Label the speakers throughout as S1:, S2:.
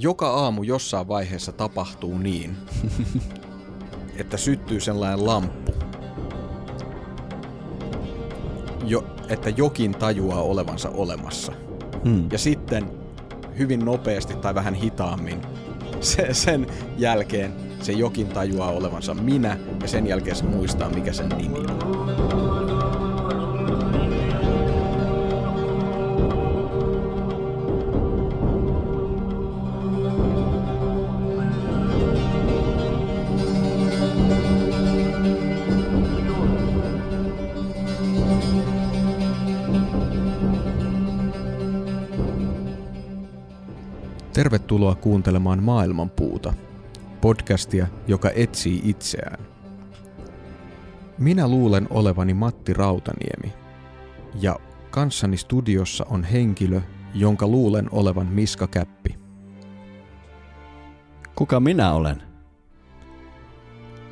S1: joka aamu jossain vaiheessa tapahtuu niin, että syttyy sellainen lamppu, jo, että jokin tajuaa olevansa olemassa.
S2: Hmm.
S1: Ja sitten hyvin nopeasti tai vähän hitaammin se, sen jälkeen se jokin tajuaa olevansa minä ja sen jälkeen se muistaa mikä sen nimi on. Tervetuloa kuuntelemaan Maailmanpuuta, podcastia, joka etsii itseään. Minä luulen olevani Matti Rautaniemi, ja kanssani studiossa on henkilö, jonka luulen olevan Miska Käppi.
S2: Kuka minä olen?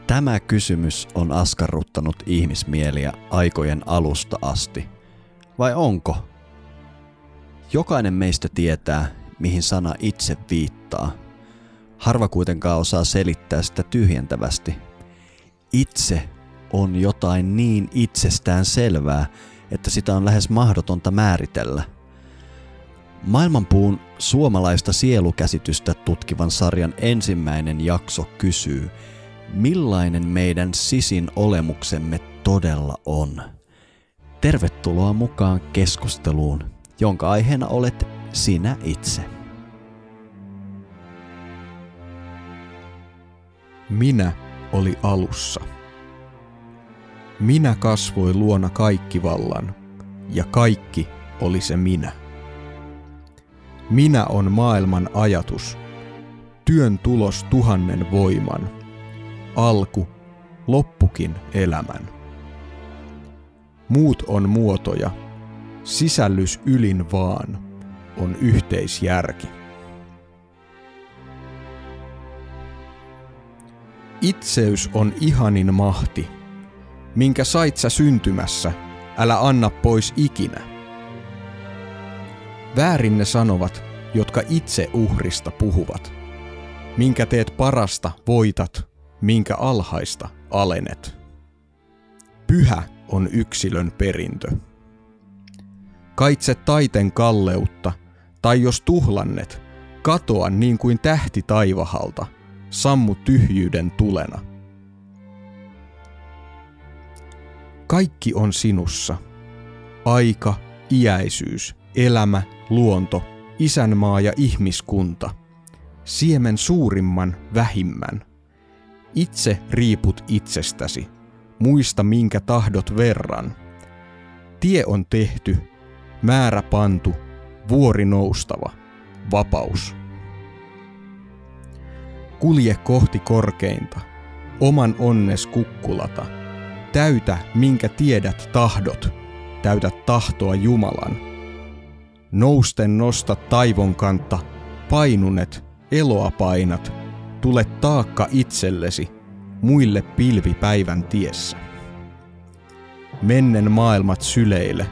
S2: Tämä kysymys on askarruttanut ihmismieliä aikojen alusta asti. Vai onko? Jokainen meistä tietää, mihin sana itse viittaa. Harva kuitenkaan osaa selittää sitä tyhjentävästi. Itse on jotain niin itsestään selvää, että sitä on lähes mahdotonta määritellä. Maailmanpuun suomalaista sielukäsitystä tutkivan sarjan ensimmäinen jakso kysyy, millainen meidän sisin olemuksemme todella on. Tervetuloa mukaan keskusteluun, jonka aiheena olet sinä itse.
S1: Minä oli alussa. Minä kasvoi luona kaikki vallan, ja kaikki oli se minä. Minä on maailman ajatus, työn tulos tuhannen voiman, alku, loppukin elämän. Muut on muotoja, sisällys ylin vaan on yhteisjärki. Itseys on ihanin mahti, minkä sait sä syntymässä, älä anna pois ikinä. Väärin ne sanovat, jotka itse uhrista puhuvat. Minkä teet parasta, voitat, minkä alhaista alenet. Pyhä on yksilön perintö. Kaitse taiten kalleutta, tai jos tuhlannet, katoa niin kuin tähti taivahalta – sammu tyhjyyden tulena. Kaikki on sinussa. Aika, iäisyys, elämä, luonto, isänmaa ja ihmiskunta. Siemen suurimman, vähimmän. Itse riiput itsestäsi. Muista minkä tahdot verran. Tie on tehty, määrä pantu, vuori noustava, vapaus. Kulje kohti korkeinta, oman onnes kukkulata. Täytä, minkä tiedät tahdot. Täytä tahtoa Jumalan. Nousten nosta taivon kantta, painunet, eloa painat. Tule taakka itsellesi, muille pilvi päivän tiessä. Mennen maailmat syleille,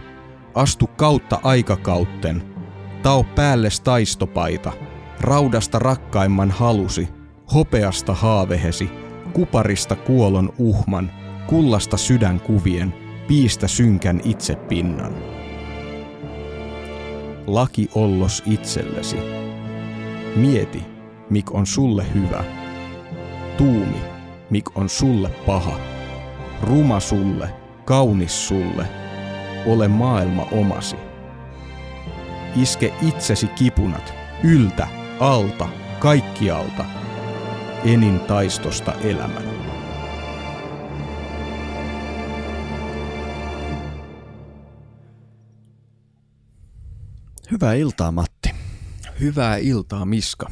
S1: astu kautta aikakautten, tao päälle taistopaita, raudasta rakkaimman halusi – hopeasta haavehesi, kuparista kuolon uhman, kullasta sydänkuvien, piistä synkän itsepinnan. Laki ollos itsellesi. Mieti, mik on sulle hyvä. Tuumi, mik on sulle paha. Ruma sulle, kaunis sulle. Ole maailma omasi. Iske itsesi kipunat, yltä, alta, kaikkialta – enin taistosta elämän.
S2: Hyvää iltaa, Matti.
S1: Hyvää iltaa, Miska.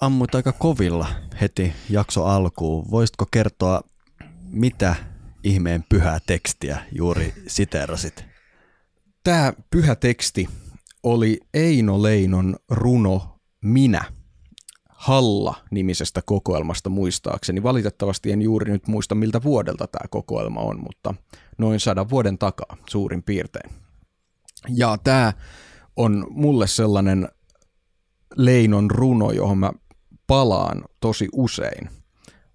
S2: Ammuit aika kovilla heti jakso alkuun. Voisitko kertoa, mitä ihmeen pyhää tekstiä juuri siteerasit?
S1: Tämä pyhä teksti oli Eino Leinon runo Minä – Halla-nimisestä kokoelmasta muistaakseni. Valitettavasti en juuri nyt muista, miltä vuodelta tämä kokoelma on, mutta noin sadan vuoden takaa suurin piirtein. Ja tämä on mulle sellainen Leinon runo, johon mä palaan tosi usein,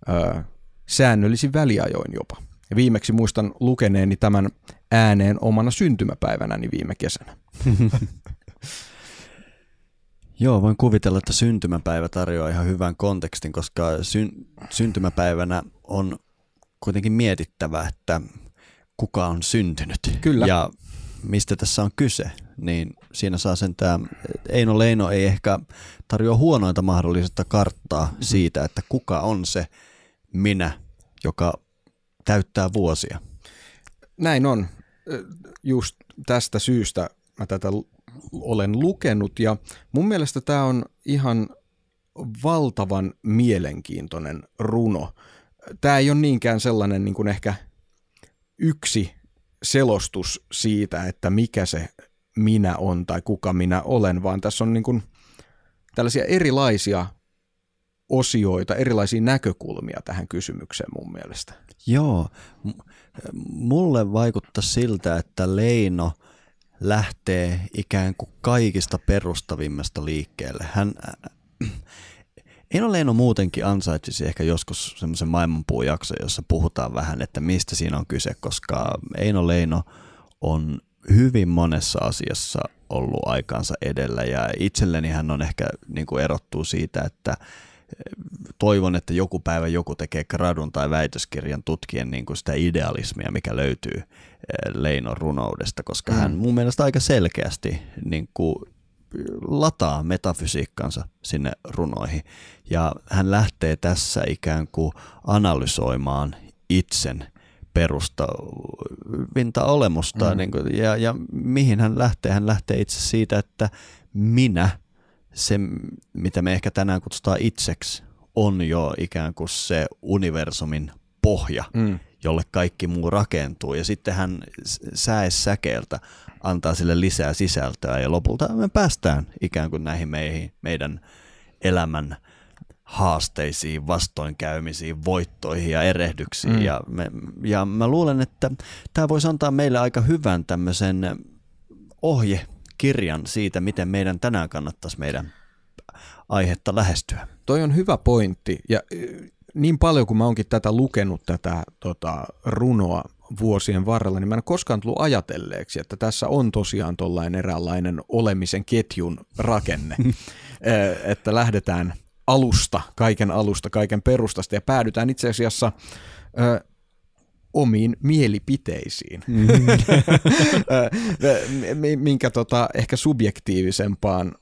S1: öö, säännöllisin väliajoin jopa. Ja viimeksi muistan lukeneeni tämän ääneen omana syntymäpäivänäni viime kesänä.
S2: Joo, voin kuvitella, että syntymäpäivä tarjoaa ihan hyvän kontekstin, koska sy- syntymäpäivänä on kuitenkin mietittävä, että kuka on syntynyt.
S1: Kyllä.
S2: Ja mistä tässä on kyse, niin siinä saa sen tämä, Eino Leino ei ehkä tarjoa huonointa mahdollista karttaa mm-hmm. siitä, että kuka on se minä, joka täyttää vuosia.
S1: Näin on. Just tästä syystä mä tätä olen lukenut ja mun mielestä tämä on ihan valtavan mielenkiintoinen runo. Tämä ei ole niinkään sellainen niin kuin ehkä yksi selostus siitä, että mikä se minä on tai kuka minä olen, vaan tässä on niin kuin tällaisia erilaisia osioita, erilaisia näkökulmia tähän kysymykseen mun mielestä.
S2: Joo, mulle vaikuttaa siltä, että Leino lähtee ikään kuin kaikista perustavimmasta liikkeelle. Hän, Eino Leino muutenkin ansaitsisi ehkä joskus semmoisen maailmanpuujakso, jossa puhutaan vähän, että mistä siinä on kyse, koska Eino Leino on hyvin monessa asiassa ollut aikaansa edellä ja itselleni hän on ehkä niin kuin erottuu siitä, että toivon, että joku päivä joku tekee gradun tai väitöskirjan tutkien niin kuin sitä idealismia, mikä löytyy Leinon runoudesta, koska mm. hän mun mielestä aika selkeästi niin kuin lataa metafysiikkansa sinne runoihin. Ja hän lähtee tässä ikään kuin analysoimaan itsen perustavinta olemusta. Mm. Niin kuin, ja, ja mihin hän lähtee? Hän lähtee itse siitä, että minä, se mitä me ehkä tänään kutsutaan itseksi, on jo ikään kuin se universumin pohja, mm. jolle kaikki muu rakentuu. Ja sitten hän säkeeltä antaa sille lisää sisältöä ja lopulta me päästään ikään kuin näihin meihin, meidän elämän haasteisiin, vastoinkäymisiin, voittoihin ja erehdyksiin. Mm. Ja, me, ja mä luulen, että tämä voisi antaa meille aika hyvän tämmöisen ohjekirjan siitä, miten meidän tänään kannattaisi meidän aihetta lähestyä.
S1: Toi on hyvä pointti ja niin paljon kuin mä oonkin tätä lukenut, tätä tota, runoa vuosien varrella, niin mä en koskaan tullut ajatelleeksi, että tässä on tosiaan tuollainen eräänlainen olemisen ketjun rakenne, että lähdetään alusta, kaiken alusta, kaiken perustasta ja päädytään itse asiassa ö, omiin mielipiteisiin, mm. minkä tota, ehkä subjektiivisempaan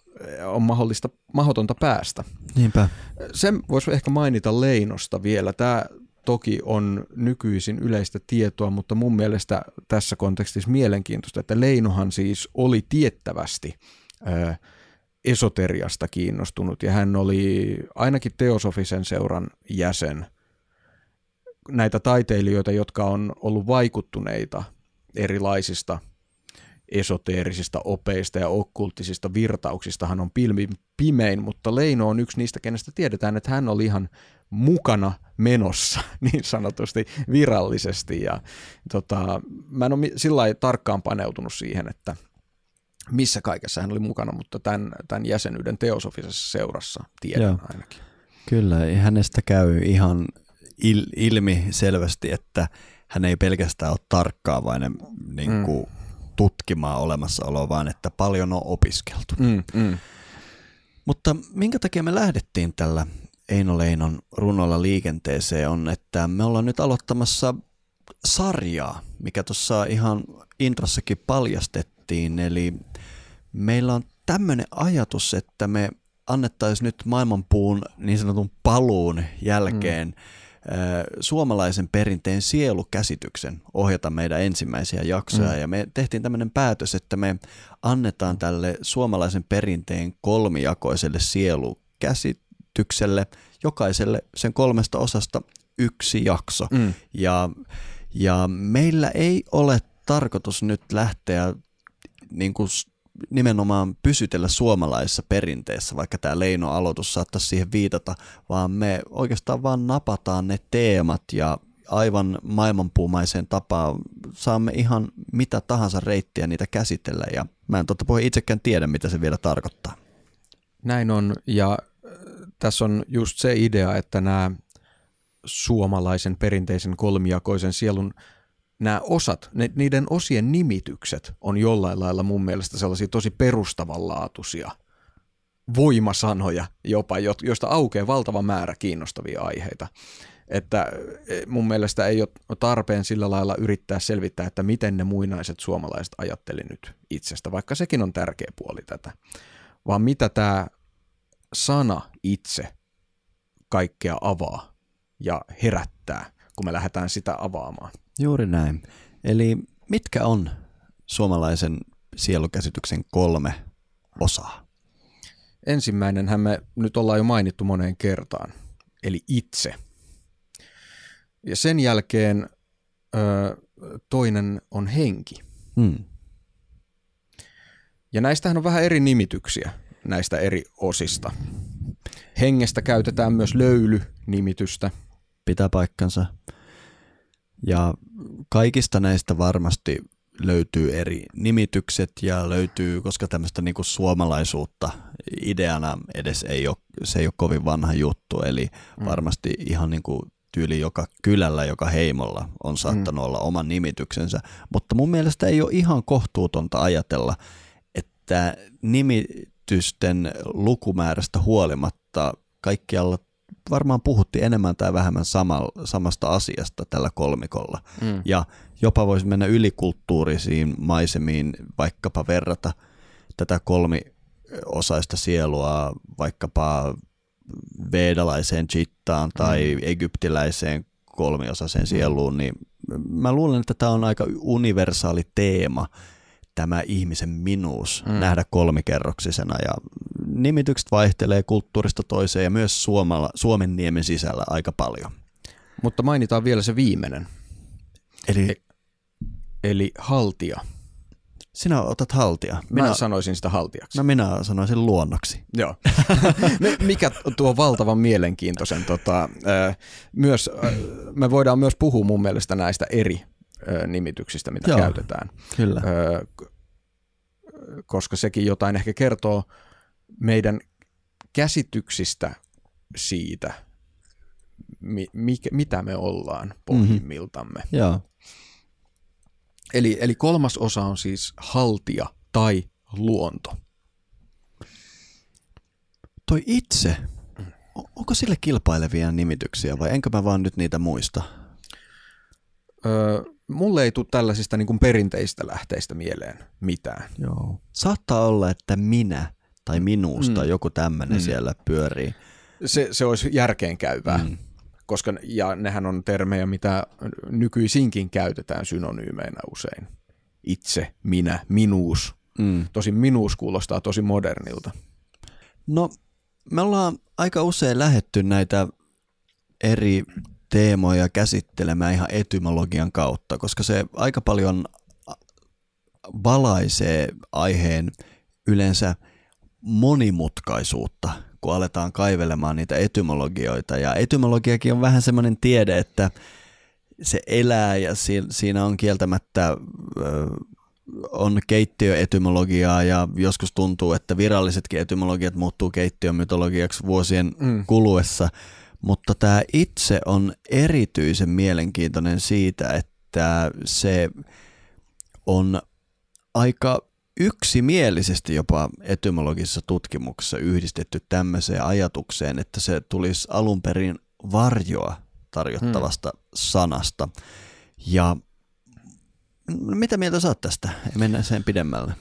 S1: on mahdollista, mahdotonta päästä.
S2: Niinpä.
S1: Sen voisi ehkä mainita Leinosta vielä. Tämä toki on nykyisin yleistä tietoa, mutta mun mielestä tässä kontekstissa mielenkiintoista, että Leinohan siis oli tiettävästi ö, esoteriasta kiinnostunut ja hän oli ainakin teosofisen seuran jäsen. Näitä taiteilijoita, jotka on ollut vaikuttuneita erilaisista esoteerisista opeista ja okkulttisista virtauksista hän on pilmi pimein, mutta Leino on yksi niistä, kenestä tiedetään, että hän oli ihan mukana menossa niin sanotusti virallisesti. Ja, tota, mä en ole sillä tarkkaan paneutunut siihen, että missä kaikessa hän oli mukana, mutta tämän, tämän jäsenyyden teosofisessa seurassa tiedän Joo. ainakin.
S2: Kyllä, hänestä käy ihan il, ilmi selvästi, että hän ei pelkästään ole tarkkaavainen niin kuin, mm. tutkimaan olemassaoloa, vaan että paljon on opiskeltu. Mm, mm. Mutta minkä takia me lähdettiin tällä Eino Leinon runolla liikenteeseen on, että me ollaan nyt aloittamassa sarjaa, mikä tuossa ihan introssakin paljastettiin. Eli meillä on tämmöinen ajatus, että me annettaisiin nyt maailmanpuun niin sanotun paluun jälkeen mm. Suomalaisen perinteen sielukäsityksen ohjata meidän ensimmäisiä jaksoja. Mm. Ja me tehtiin tämmöinen päätös, että me annetaan tälle suomalaisen perinteen kolmijakoiselle sielukäsitykselle jokaiselle sen kolmesta osasta yksi jakso. Mm. Ja, ja meillä ei ole tarkoitus nyt lähteä niin kuin nimenomaan pysytellä suomalaisessa perinteessä, vaikka tämä Leino-aloitus saattaisi siihen viitata, vaan me oikeastaan vaan napataan ne teemat ja aivan maailmanpuumaiseen tapaan saamme ihan mitä tahansa reittiä niitä käsitellä ja mä en totta itsekään tiedä, mitä se vielä tarkoittaa.
S1: Näin on, ja äh, tässä on just se idea, että nämä suomalaisen perinteisen kolmijakoisen sielun nämä osat, ne, niiden osien nimitykset on jollain lailla mun mielestä sellaisia tosi perustavanlaatuisia voimasanoja jopa, joista aukeaa valtava määrä kiinnostavia aiheita. Että e, mun mielestä ei ole tarpeen sillä lailla yrittää selvittää, että miten ne muinaiset suomalaiset ajatteli nyt itsestä, vaikka sekin on tärkeä puoli tätä, vaan mitä tämä sana itse kaikkea avaa ja herättää, kun me lähdetään sitä avaamaan.
S2: Juuri näin. Eli mitkä on suomalaisen sielukäsityksen kolme osaa?
S1: Ensimmäinenhän me nyt ollaan jo mainittu moneen kertaan, eli itse. Ja sen jälkeen ö, toinen on henki. Hmm. Ja näistähän on vähän eri nimityksiä näistä eri osista. Hengestä käytetään myös löyly-nimitystä.
S2: Pitää paikkansa. Ja kaikista näistä varmasti löytyy eri nimitykset ja löytyy, koska tämmöistä niinku suomalaisuutta ideana edes ei ole, se ei ole kovin vanha juttu, eli mm. varmasti ihan niinku tyyli joka kylällä, joka heimolla on saattanut mm. olla oman nimityksensä, mutta mun mielestä ei ole ihan kohtuutonta ajatella, että nimitysten lukumäärästä huolimatta kaikkialla varmaan puhuttiin enemmän tai vähemmän sama, samasta asiasta tällä kolmikolla. Mm. Ja jopa voisi mennä ylikulttuurisiin maisemiin, vaikkapa verrata tätä kolmiosaista sielua vaikkapa vedalaiseen chittaan tai mm. egyptiläiseen kolmiosaiseen sieluun, niin mä luulen, että tämä on aika universaali teema, tämä ihmisen minuus mm. nähdä kolmikerroksisena ja nimitykset vaihtelee kulttuurista toiseen ja myös Suomalla, Suomen niemen sisällä aika paljon.
S1: Mutta mainitaan vielä se viimeinen.
S2: Eli,
S1: e- eli haltia.
S2: Sinä otat haltia.
S1: Minä, minä sanoisin sitä haltiaksi.
S2: No minä sanoisin luonnoksi.
S1: Joo. Mikä tuo valtavan mielenkiintoisen. Tota, myös, me voidaan myös puhua mun mielestä näistä eri nimityksistä, mitä Joo, käytetään.
S2: Kyllä.
S1: Koska sekin jotain ehkä kertoo meidän käsityksistä siitä, mi, mikä, mitä me ollaan mhm. pohjimmiltamme.
S2: Mm-hmm. Joo.
S1: Eli, eli kolmas osa on siis haltia tai luonto.
S2: Toi itse, onko sille kilpailevia nimityksiä vai enkö mä vaan nyt niitä muista?
S1: Öö, mulle ei tule tällaisista niin kuin perinteistä lähteistä mieleen mitään.
S2: Joo. Saattaa olla, että minä tai minusta mm. joku tämmöinen mm. siellä pyörii.
S1: Se, se olisi järkeen käyvää, mm. koska ja nehän on termejä, mitä nykyisinkin käytetään synonyymeinä usein. Itse, minä, minuus. Mm. Tosin minuus kuulostaa tosi modernilta.
S2: No, me ollaan aika usein lähetty näitä eri teemoja käsittelemään ihan etymologian kautta, koska se aika paljon valaisee aiheen yleensä monimutkaisuutta, kun aletaan kaivelemaan niitä etymologioita. Ja etymologiakin on vähän semmoinen tiede, että se elää ja siinä on kieltämättä on keittiöetymologiaa ja joskus tuntuu, että virallisetkin etymologiat muuttuu keittiömytologiaksi vuosien mm. kuluessa. Mutta tämä itse on erityisen mielenkiintoinen siitä, että se on aika yksimielisesti jopa etymologisessa tutkimuksessa yhdistetty tämmöiseen ajatukseen, että se tulisi alun perin varjoa tarjottavasta hmm. sanasta. Ja mitä mieltä saat tästä? Mennään sen pidemmälle.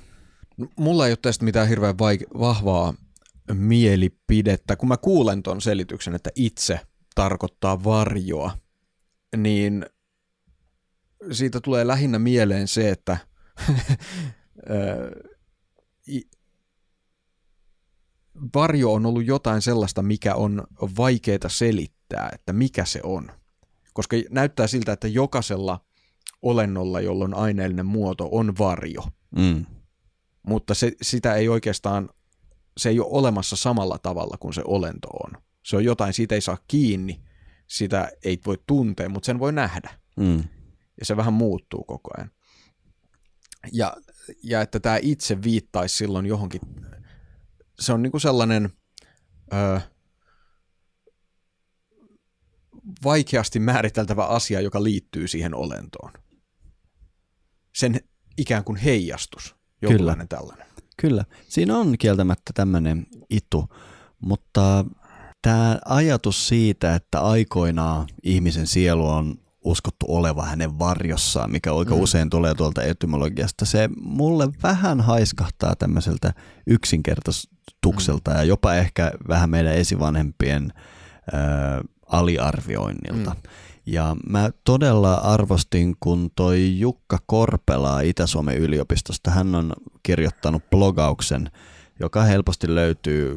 S1: Mulla ei ole tästä mitään hirveän vaik- vahvaa mielipidettä. Kun mä kuulen ton selityksen, että itse tarkoittaa varjoa, niin siitä tulee lähinnä mieleen se, että varjo on ollut jotain sellaista, mikä on vaikeaa selittää, että mikä se on. Koska näyttää siltä, että jokaisella olennolla, jolla on aineellinen muoto, on varjo. Mm. Mutta se, sitä ei oikeastaan, se ei ole olemassa samalla tavalla kuin se olento on. Se on jotain, siitä ei saa kiinni, sitä ei voi tuntea, mutta sen voi nähdä. Mm. Ja se vähän muuttuu koko ajan. Ja ja että tämä itse viittaisi silloin johonkin se on niinku sellainen ö, vaikeasti määriteltävä asia, joka liittyy siihen olentoon. Sen ikään kuin heijastus, jonkunlainen tällainen.
S2: Kyllä, siinä on kieltämättä tämmöinen itu, mutta tämä ajatus siitä, että aikoinaan ihmisen sielu on uskottu oleva hänen varjossaan, mikä oikein mm. usein tulee tuolta etymologiasta, se mulle vähän haiskahtaa tämmöiseltä yksinkertaistukselta mm. ja jopa ehkä vähän meidän esivanhempien äh, aliarvioinnilta. Mm. Ja mä todella arvostin, kun toi Jukka Korpela Itä-Suomen yliopistosta, hän on kirjoittanut blogauksen, joka helposti löytyy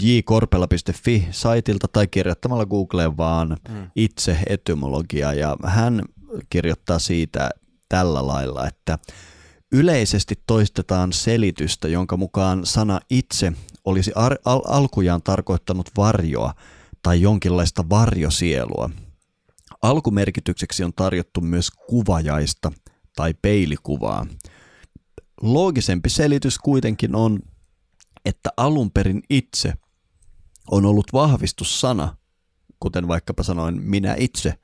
S2: jkorpela.fi saitilta tai kirjoittamalla Googleen vaan mm. itse etymologia ja hän kirjoittaa siitä tällä lailla, että yleisesti toistetaan selitystä, jonka mukaan sana itse olisi ar- al- alkujaan tarkoittanut varjoa tai jonkinlaista varjosielua. Alkumerkitykseksi on tarjottu myös kuvajaista tai peilikuvaa. Loogisempi selitys kuitenkin on, että alun perin itse on ollut vahvistussana, kuten vaikkapa sanoin minä itse,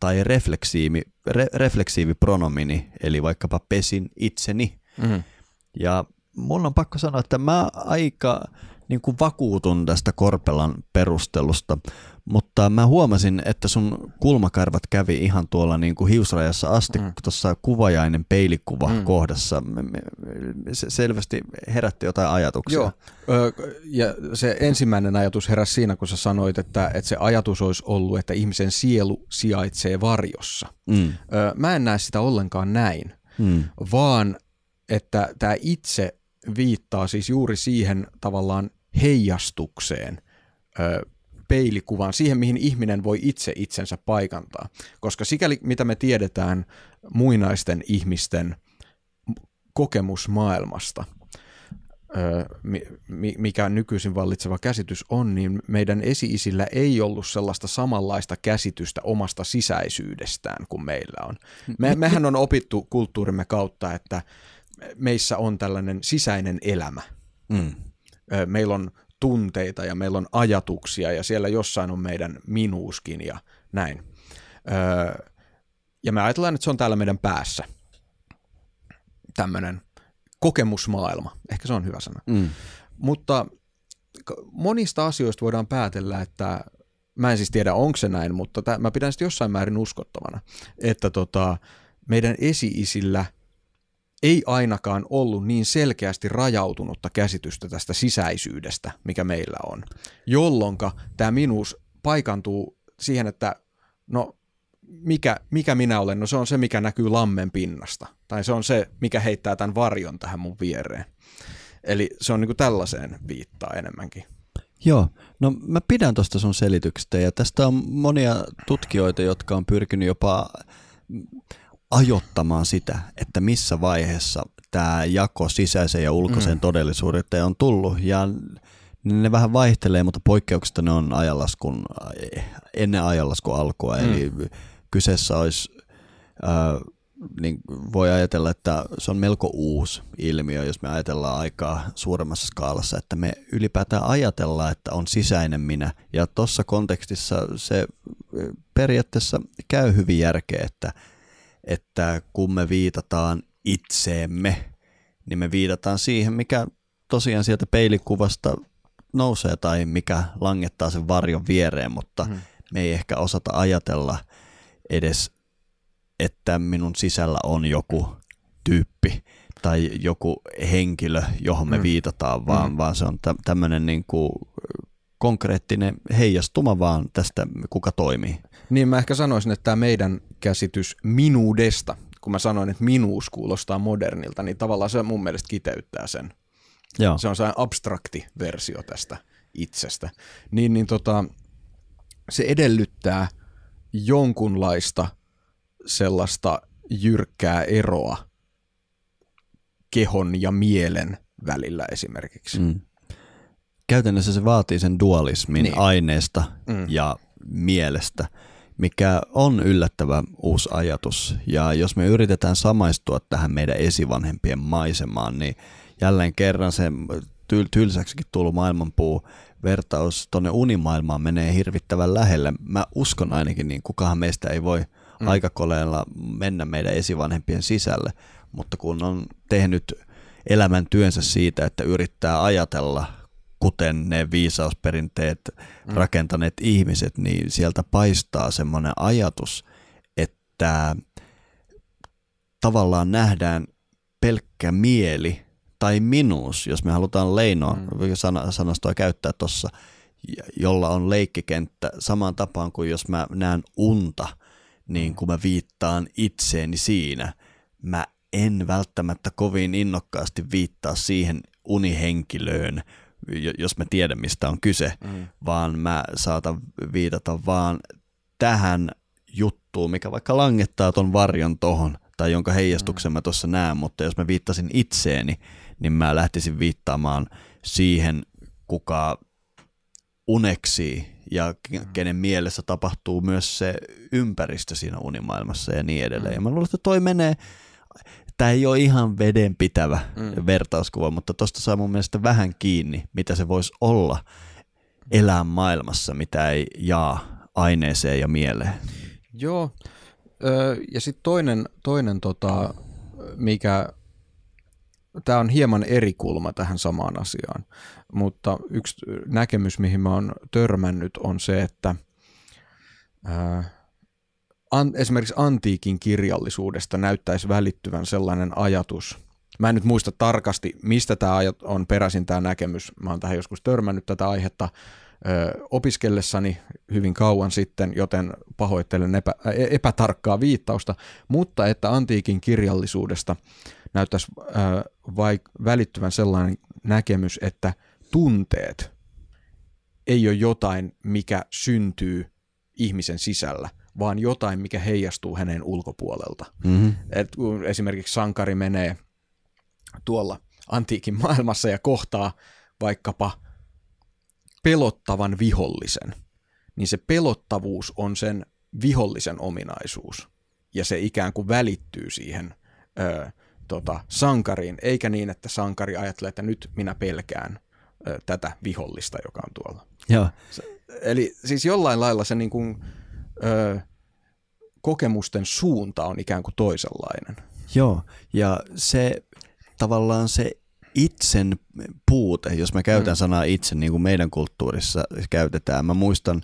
S2: tai refleksiivi, re, refleksiivipronomini, eli vaikkapa pesin itseni. Mm. Ja mun on pakko sanoa, että mä aika niin kuin vakuutun tästä Korpelan perustelusta, mutta mä huomasin, että sun kulmakarvat kävi ihan tuolla niin kuin hiusrajassa asti mm. tuossa kuvajainen peilikuva mm. kohdassa. Se selvästi herätti jotain ajatuksia.
S1: Joo, ja se ensimmäinen ajatus heräsi siinä, kun sä sanoit, että, että se ajatus olisi ollut, että ihmisen sielu sijaitsee varjossa. Mm. Mä en näe sitä ollenkaan näin, mm. vaan että tämä itse viittaa siis juuri siihen tavallaan heijastukseen, peilikuvaan, siihen mihin ihminen voi itse itsensä paikantaa. Koska sikäli mitä me tiedetään muinaisten ihmisten kokemusmaailmasta, mikä nykyisin vallitseva käsitys on, niin meidän esi-isillä ei ollut sellaista samanlaista käsitystä omasta sisäisyydestään kuin meillä on. Me, mehän on opittu kulttuurimme kautta, että meissä on tällainen sisäinen elämä. Mm. Meillä on tunteita ja meillä on ajatuksia ja siellä jossain on meidän minuuskin ja näin. ja me ajatellaan, että se on täällä meidän päässä. Tämmöinen kokemusmaailma, ehkä se on hyvä sana. Mm. Mutta monista asioista voidaan päätellä, että mä en siis tiedä onko se näin, mutta täh, mä pidän sitä jossain määrin uskottavana, että tota, meidän esi-isillä – ei ainakaan ollut niin selkeästi rajautunutta käsitystä tästä sisäisyydestä, mikä meillä on, jolloin tämä minuus paikantuu siihen, että no mikä, mikä minä olen, no se on se, mikä näkyy lammen pinnasta, tai se on se, mikä heittää tämän varjon tähän mun viereen. Eli se on niin kuin tällaiseen viittaa enemmänkin.
S2: Joo, no mä pidän tuosta sun selityksestä ja tästä on monia tutkijoita, jotka on pyrkinyt jopa ajottamaan sitä, että missä vaiheessa tämä jako sisäisen ja ulkoisen mm. todellisuuteen on tullut. Ja ne vähän vaihtelee, mutta poikkeuksista ne on ajanlaskun, ennen ajanlaskun alkua. Mm. Eli kyseessä olisi, äh, niin voi ajatella, että se on melko uusi ilmiö, jos me ajatellaan aikaa suuremmassa skaalassa, että me ylipäätään ajatellaan, että on sisäinen minä. Ja tuossa kontekstissa se periaatteessa käy hyvin järkeä, että – että kun me viitataan itseemme, niin me viitataan siihen, mikä tosiaan sieltä peilikuvasta nousee tai mikä langettaa sen varjon viereen, mutta mm. me ei ehkä osata ajatella edes, että minun sisällä on joku tyyppi tai joku henkilö, johon me mm. viitataan, vaan, mm. vaan se on tä- tämmöinen niin kuin konkreettinen heijastuma vaan tästä, kuka toimii.
S1: Niin mä ehkä sanoisin, että tämä meidän käsitys minuudesta, kun mä sanoin, että minuus kuulostaa modernilta, niin tavallaan se mun mielestä kiteyttää sen. Joo. Se on sellainen abstrakti versio tästä itsestä. Niin, niin tota, se edellyttää jonkunlaista sellaista jyrkkää eroa kehon ja mielen välillä esimerkiksi. Mm.
S2: Käytännössä se vaatii sen dualismin niin. aineesta mm. ja mielestä mikä on yllättävä uusi ajatus. Ja jos me yritetään samaistua tähän meidän esivanhempien maisemaan, niin jälleen kerran se tyl- tylsäksikin tullut maailmanpuu vertaus tonne unimaailmaan menee hirvittävän lähelle. Mä uskon ainakin, niin kukahan meistä ei voi mm. aikakoleella mennä meidän esivanhempien sisälle, mutta kun on tehnyt elämän työnsä siitä, että yrittää ajatella kuten ne viisausperinteet mm. rakentaneet ihmiset, niin sieltä paistaa semmoinen ajatus, että tavallaan nähdään pelkkä mieli tai minuus, jos me halutaan leinoa mm. sanastoa käyttää tuossa, jolla on leikkikenttä samaan tapaan kuin jos mä näen unta, niin kun mä viittaan itseeni siinä, mä en välttämättä kovin innokkaasti viittaa siihen unihenkilöön, jos mä tiedän mistä on kyse, mm. vaan mä saatan viitata vaan tähän juttuun, mikä vaikka langettaa ton varjon tohon, tai jonka heijastuksen mä tuossa näen, mutta jos mä viittasin itseeni, niin mä lähtisin viittaamaan siihen, kuka uneksii ja kenen mielessä tapahtuu myös se ympäristö siinä unimaailmassa ja niin edelleen. Ja mä luulen, että toi menee, tämä ei ole ihan vedenpitävä mm. vertauskuva, mutta tuosta saa mun mielestä vähän kiinni, mitä se voisi olla elää maailmassa, mitä ei jaa aineeseen ja mieleen.
S1: Joo, ja sitten toinen, toinen tota, mikä, tämä on hieman eri kulma tähän samaan asiaan, mutta yksi näkemys, mihin mä oon törmännyt, on se, että ää, an, esimerkiksi antiikin kirjallisuudesta näyttäisi välittyvän sellainen ajatus, Mä en nyt muista tarkasti, mistä tämä on peräisin tämä näkemys. Mä oon tähän joskus törmännyt tätä aihetta ö, opiskellessani hyvin kauan sitten, joten pahoittelen epä, epätarkkaa viittausta, mutta että antiikin kirjallisuudesta näyttäisi ö, vai, välittyvän sellainen näkemys, että tunteet ei ole jotain, mikä syntyy ihmisen sisällä, vaan jotain, mikä heijastuu hänen ulkopuolelta. Mm-hmm. Et kun esimerkiksi sankari menee tuolla antiikin maailmassa ja kohtaa vaikkapa pelottavan vihollisen, niin se pelottavuus on sen vihollisen ominaisuus. Ja se ikään kuin välittyy siihen ö, tota, sankariin, eikä niin, että sankari ajattelee, että nyt minä pelkään ö, tätä vihollista, joka on tuolla.
S2: Joo.
S1: Se, eli siis jollain lailla se niin kuin, ö, kokemusten suunta on ikään kuin toisenlainen.
S2: Joo, ja se tavallaan se itsen puute, jos mä käytän mm. sanaa itse niin kuin meidän kulttuurissa käytetään. Mä muistan,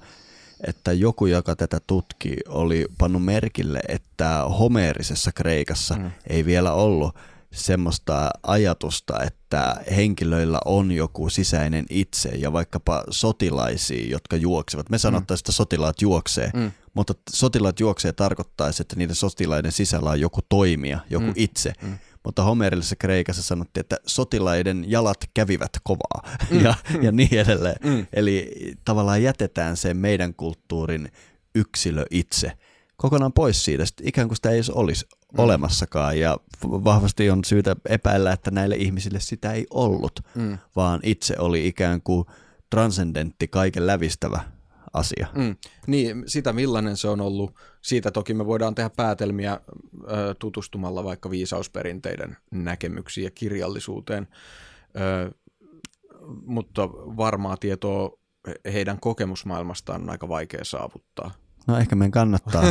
S2: että joku, joka tätä tutki, oli pannut merkille, että homeerisessa Kreikassa mm. ei vielä ollut semmoista ajatusta, että henkilöillä on joku sisäinen itse ja vaikkapa sotilaisia, jotka juoksevat. Me sanottaisiin, että sotilaat juoksee, mm. mutta sotilaat juoksee tarkoittaisi, että niiden sotilaiden sisällä on joku toimija, joku mm. itse. Mm mutta homeerillisessa Kreikassa sanottiin, että sotilaiden jalat kävivät kovaa mm. ja, ja niin edelleen. Mm. Eli tavallaan jätetään se meidän kulttuurin yksilö itse kokonaan pois siitä, ikään kuin sitä ei olisi mm. olemassakaan ja vahvasti on syytä epäillä, että näille ihmisille sitä ei ollut, mm. vaan itse oli ikään kuin transcendentti, kaiken lävistävä asia. Mm.
S1: Niin, sitä millainen se on ollut, siitä toki me voidaan tehdä päätelmiä ö, tutustumalla vaikka viisausperinteiden näkemyksiin ja kirjallisuuteen, ö, mutta varmaa tietoa heidän kokemusmaailmastaan on aika vaikea saavuttaa.
S2: No ehkä meidän kannattaa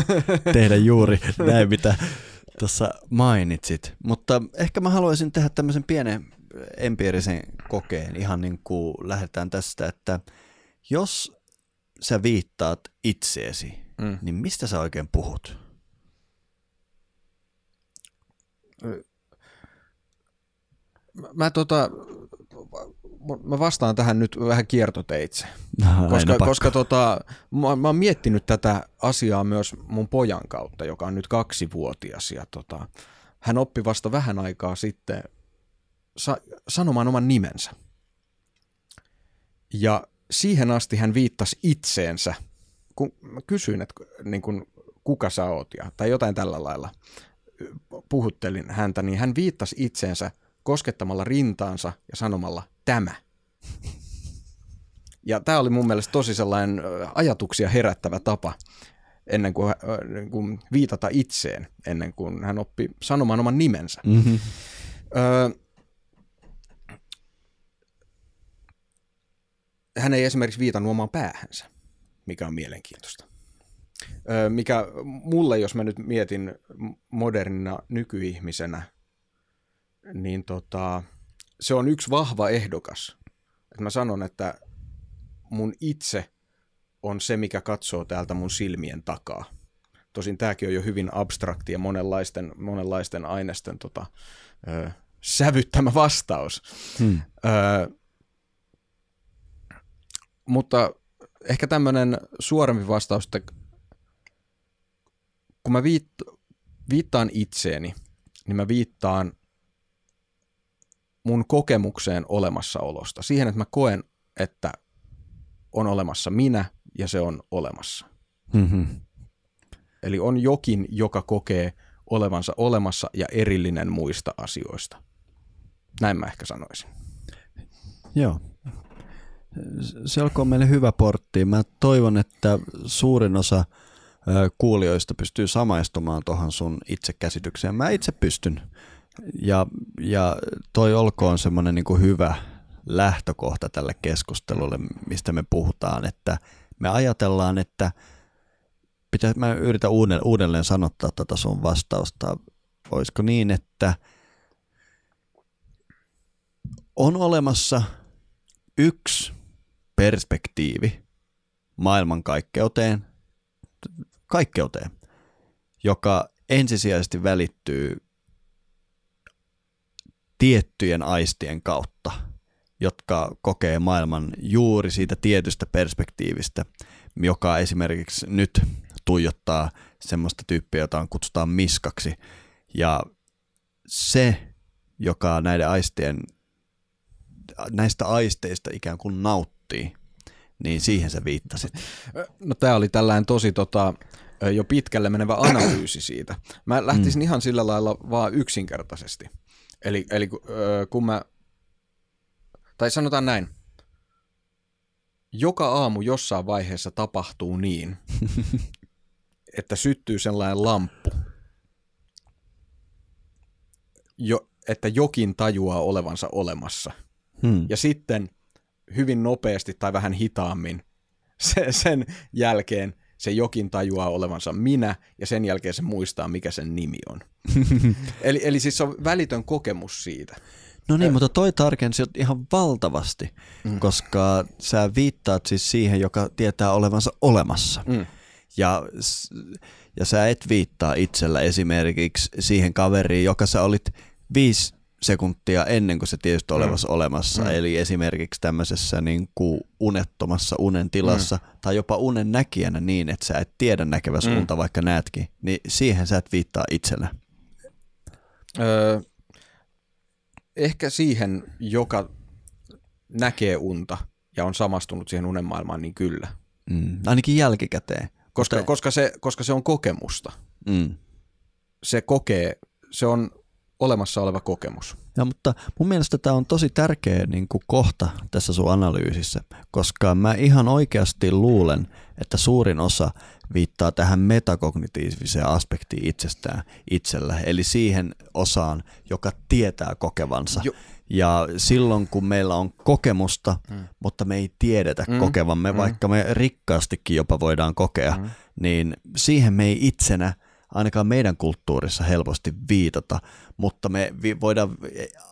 S2: tehdä juuri näin, mitä tuossa mainitsit. Mutta ehkä mä haluaisin tehdä tämmöisen pienen empiirisen kokeen, ihan niin kuin lähdetään tästä, että jos sä viittaat itseesi, mm. niin mistä sä oikein puhut?
S1: Mä, mä tota, mä vastaan tähän nyt vähän kiertoteitse, no, koska, koska tota, mä, mä oon miettinyt tätä asiaa myös mun pojan kautta, joka on nyt kaksivuotias ja tota, hän oppi vasta vähän aikaa sitten sa- sanomaan oman nimensä. Ja siihen asti hän viittasi itseensä, kun mä kysyin, että niin kun, kuka sä oot ja, tai jotain tällä lailla puhuttelin häntä, niin hän viittasi itseensä koskettamalla rintaansa ja sanomalla tämä. Ja tämä oli mun mielestä tosi sellainen ajatuksia herättävä tapa ennen kuin, niin kuin viitata itseen, ennen kuin hän oppi sanomaan oman nimensä. Mm-hmm. Öö, hän ei esimerkiksi viitannut omaan päähänsä, mikä on mielenkiintoista. Ö, mikä mulle, jos mä nyt mietin modernina nykyihmisenä, niin tota, se on yksi vahva ehdokas. Et mä sanon, että mun itse on se, mikä katsoo täältä mun silmien takaa. Tosin tämäkin on jo hyvin abstrakti ja monenlaisten, monenlaisten ainesten tota, ö, sävyttämä vastaus. Hmm. Ö, mutta ehkä tämmöinen suorempi vastaus, että kun mä viitt, viittaan itseeni, niin mä viittaan mun kokemukseen olemassaolosta. Siihen, että mä koen, että on olemassa minä ja se on olemassa. Mm-hmm. Eli on jokin, joka kokee olevansa olemassa ja erillinen muista asioista. Näin mä ehkä sanoisin.
S2: Joo. Se olkoon meille hyvä portti. Mä toivon, että suurin osa kuulijoista pystyy samaistumaan tuohon sun itsekäsitykseen. Mä itse pystyn. Ja, ja toi olkoon semmoinen niin hyvä lähtökohta tälle keskustelulle, mistä me puhutaan, että me ajatellaan, että pitää, mä yritän uudelleen, uudelleen sanottaa tätä sun vastausta. Olisiko niin, että on olemassa yksi perspektiivi maailmankaikkeuteen, kaikkeuteen, joka ensisijaisesti välittyy tiettyjen aistien kautta, jotka kokee maailman juuri siitä tietystä perspektiivistä, joka esimerkiksi nyt tuijottaa semmoista tyyppiä, jota kutsutaan miskaksi. Ja se, joka näiden aistien, näistä aisteista ikään kuin nauttii, niin siihen sä viittasit.
S1: No tämä oli tällainen tosi tota, jo pitkälle menevä analyysi siitä. Mä lähtisin mm. ihan sillä lailla vaan yksinkertaisesti. Eli, eli kun mä, tai sanotaan näin, joka aamu jossain vaiheessa tapahtuu niin, että syttyy sellainen lamppu, jo, että jokin tajuaa olevansa olemassa. Hmm. Ja sitten hyvin nopeasti tai vähän hitaammin se, sen jälkeen se jokin tajuaa olevansa minä, ja sen jälkeen se muistaa, mikä sen nimi on. eli, eli siis se on välitön kokemus siitä.
S2: No niin, mutta toi tarkensi ihan valtavasti, mm. koska sä viittaat siis siihen, joka tietää olevansa olemassa. Mm. Ja, ja sä et viittaa itsellä esimerkiksi siihen kaveriin, joka sä olit viisi sekuntia ennen kuin se tietysti olevassa mm. olemassa. Mm. Eli esimerkiksi tämmöisessä niin kuin unettomassa unen tilassa mm. tai jopa unen näkijänä niin, että sä et tiedä näkevässä mm. unta, vaikka näetkin, niin siihen sä et viittaa itsellä.
S1: Öö, ehkä siihen, joka näkee unta ja on samastunut siihen unenmaailmaan, niin kyllä.
S2: Mm. Ainakin jälkikäteen.
S1: Koska, Mutta... koska, se, koska se on kokemusta. Mm. Se kokee, se on olemassa oleva kokemus.
S2: Ja, mutta mun mielestä tämä on tosi tärkeä niin kuin kohta tässä sun analyysissä, koska mä ihan oikeasti luulen, että suurin osa viittaa tähän metakognitiiviseen aspektiin itsestään itsellä, eli siihen osaan, joka tietää kokevansa. Jo. Ja silloin kun meillä on kokemusta, mm. mutta me ei tiedetä mm. kokevamme, mm. vaikka me rikkaastikin jopa voidaan kokea, mm. niin siihen me ei itsenä ainakaan meidän kulttuurissa helposti viitata, mutta me voidaan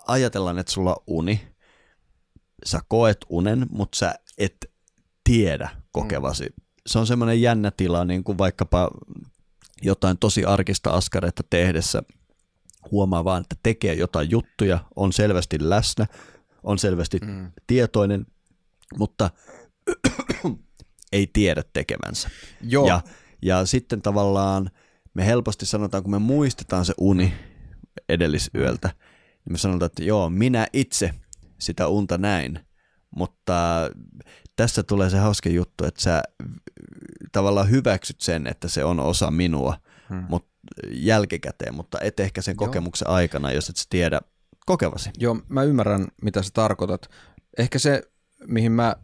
S2: ajatella, että sulla on uni, sä koet unen, mutta sä et tiedä kokevasi. Mm. Se on semmoinen jännä tila, niin kuin vaikkapa jotain tosi arkista askareita tehdessä huomaa vaan, että tekee jotain juttuja, on selvästi läsnä, on selvästi mm. tietoinen, mutta ei tiedä tekevänsä.
S1: Joo.
S2: Ja, ja sitten tavallaan me helposti sanotaan, kun me muistetaan se uni edellisyöltä, niin me sanotaan, että joo, minä itse sitä unta näin, mutta tässä tulee se hauska juttu, että sä tavallaan hyväksyt sen, että se on osa minua hmm. mut, jälkikäteen, mutta et ehkä sen kokemuksen joo. aikana, jos et sä tiedä kokevasi.
S1: Joo, mä ymmärrän, mitä sä tarkoitat. Ehkä se, mihin mä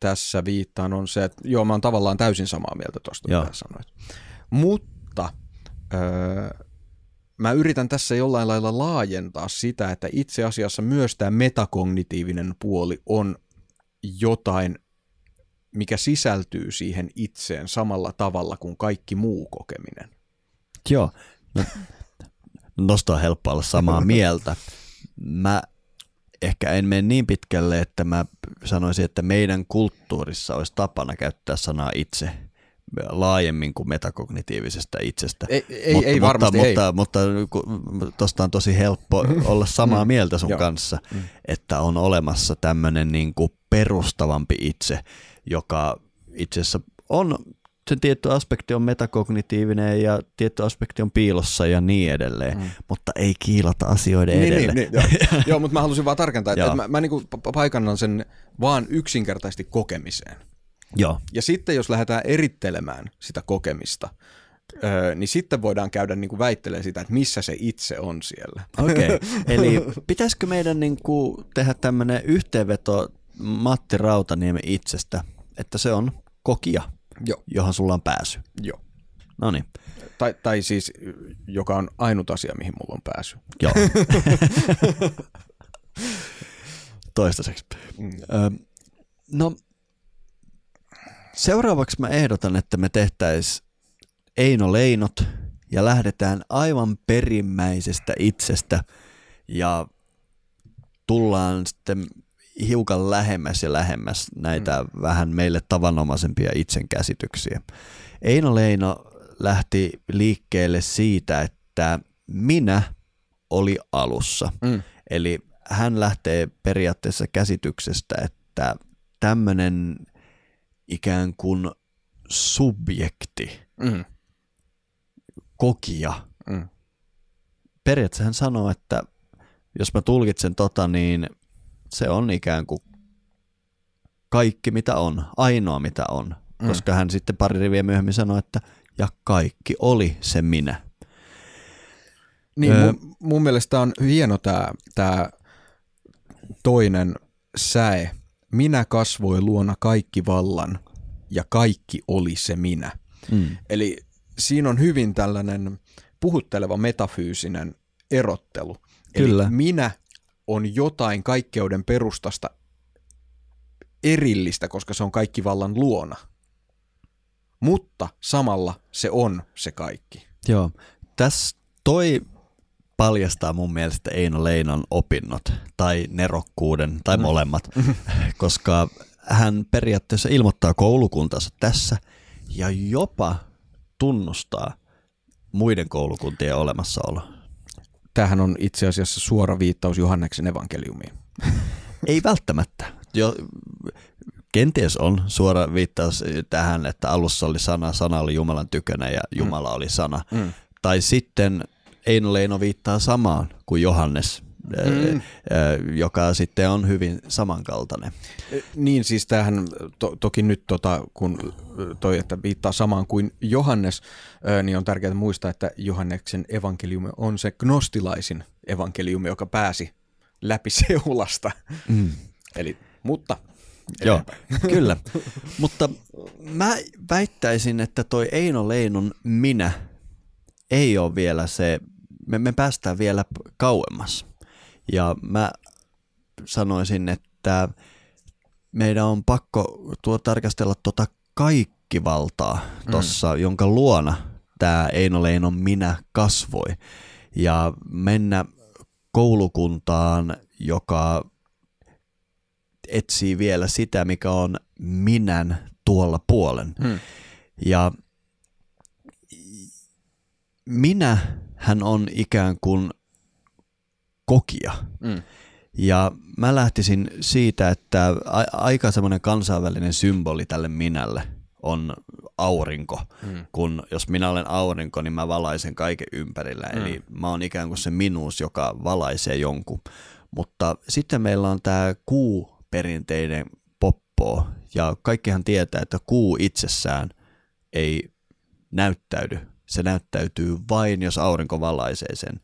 S1: tässä viittaan, on se, että joo, mä oon tavallaan täysin samaa mieltä tuosta, mitä sanoit. Mutta öö, mä yritän tässä jollain lailla laajentaa sitä, että itse asiassa myös tämä metakognitiivinen puoli on jotain, mikä sisältyy siihen itseen samalla tavalla kuin kaikki muu kokeminen.
S2: Joo, no, nosta on helppo olla samaa mieltä. Mä ehkä en mene niin pitkälle, että mä sanoisin, että meidän kulttuurissa olisi tapana käyttää sanaa itse laajemmin kuin metakognitiivisesta itsestä.
S1: Ei, ei, mutta, ei varmasti
S2: mutta, ei. Mutta, mutta tuosta on tosi helppo olla samaa mieltä sun kanssa, mm. että on olemassa tämmöinen niin kuin perustavampi itse, joka itse asiassa on, sen tietty aspekti on metakognitiivinen ja tietty aspekti on piilossa ja niin edelleen, mm. mutta ei kiilata asioiden
S1: niin,
S2: edelle.
S1: Niin, niin, joo. joo, mutta mä halusin vaan tarkentaa, että, että mä, mä niin paikannan sen vaan yksinkertaisesti kokemiseen.
S2: Joo.
S1: Ja sitten jos lähdetään erittelemään sitä kokemista, Öö, niin sitten voidaan käydä niin kuin väittelemään sitä, että missä se itse on siellä.
S2: Okei, okay. eli pitäisikö meidän niin kuin tehdä tämmöinen yhteenveto Matti Rautaniemen itsestä, että se on kokija,
S1: Joo.
S2: johon sulla on pääsy?
S1: Joo.
S2: No niin.
S1: Tai, tai siis, joka on ainut asia, mihin mulla on pääsy.
S2: Joo. Toistaiseksi. Mm. Ö, no, Seuraavaksi mä ehdotan, että me tehtäis Eino Leinot ja lähdetään aivan perimmäisestä itsestä ja tullaan sitten hiukan lähemmäs ja lähemmäs näitä mm. vähän meille tavanomaisempia itsenkäsityksiä. Eino Leino lähti liikkeelle siitä, että minä oli alussa. Mm. Eli hän lähtee periaatteessa käsityksestä, että tämmöinen ikään kuin subjekti, mm. kokija. Mm. Periaatteessa hän sanoo, että jos mä tulkitsen tota, niin se on ikään kuin kaikki mitä on, ainoa mitä on. Mm. Koska hän sitten pari riviä myöhemmin sanoi, että ja kaikki oli se minä.
S1: Niin, öö, mun, mun mielestä on hieno tämä tää toinen säe, minä kasvoi luona kaikki vallan ja kaikki oli se minä. Mm. Eli siinä on hyvin tällainen puhutteleva metafyysinen erottelu. Kyllä. Eli minä on jotain kaikkeuden perustasta erillistä, koska se on kaikki vallan luona. Mutta samalla se on se kaikki.
S2: Joo. Tässä toi paljastaa mun mielestä Eino Leinon opinnot, tai nerokkuuden, tai mm. molemmat, koska hän periaatteessa ilmoittaa koulukuntansa tässä ja jopa tunnustaa muiden koulukuntien olemassaolo.
S1: Tämähän on itse asiassa suora viittaus Johanneksen evankeliumiin.
S2: Ei välttämättä. Jo, kenties on suora viittaus tähän, että alussa oli sana, sana oli Jumalan tykönä ja Jumala mm. oli sana. Mm. Tai sitten Eino Leino viittaa samaan kuin Johannes, mm. joka sitten on hyvin samankaltainen.
S1: Niin siis tämähän to, toki nyt tota, kun toi, että viittaa samaan kuin Johannes, niin on tärkeää muistaa, että Johanneksen evankeliumi on se gnostilaisin evankeliumi, joka pääsi läpi seulasta. Mm. Eli, mutta
S2: Joo, kyllä. Mutta mä väittäisin, että toi Eino Leinon minä ei ole vielä se me, me päästään vielä kauemmas. Ja mä sanoisin, että meidän on pakko tuo tarkastella tuota kaikkivaltaa tuossa, mm. jonka luona tämä Eino Leinon minä kasvoi. Ja mennä koulukuntaan, joka etsii vielä sitä, mikä on minän tuolla puolen. Mm. Ja minä hän on ikään kuin kokija. Mm. Ja mä lähtisin siitä, että aika semmoinen kansainvälinen symboli tälle minälle on aurinko. Mm. Kun jos minä olen aurinko, niin mä valaisen kaiken ympärillä. Mm. Eli mä oon ikään kuin se minuus, joka valaisee jonkun. Mutta sitten meillä on tämä kuu perinteinen poppo. Ja kaikkihan tietää, että kuu itsessään ei näyttäydy se näyttäytyy vain, jos aurinko valaisee sen.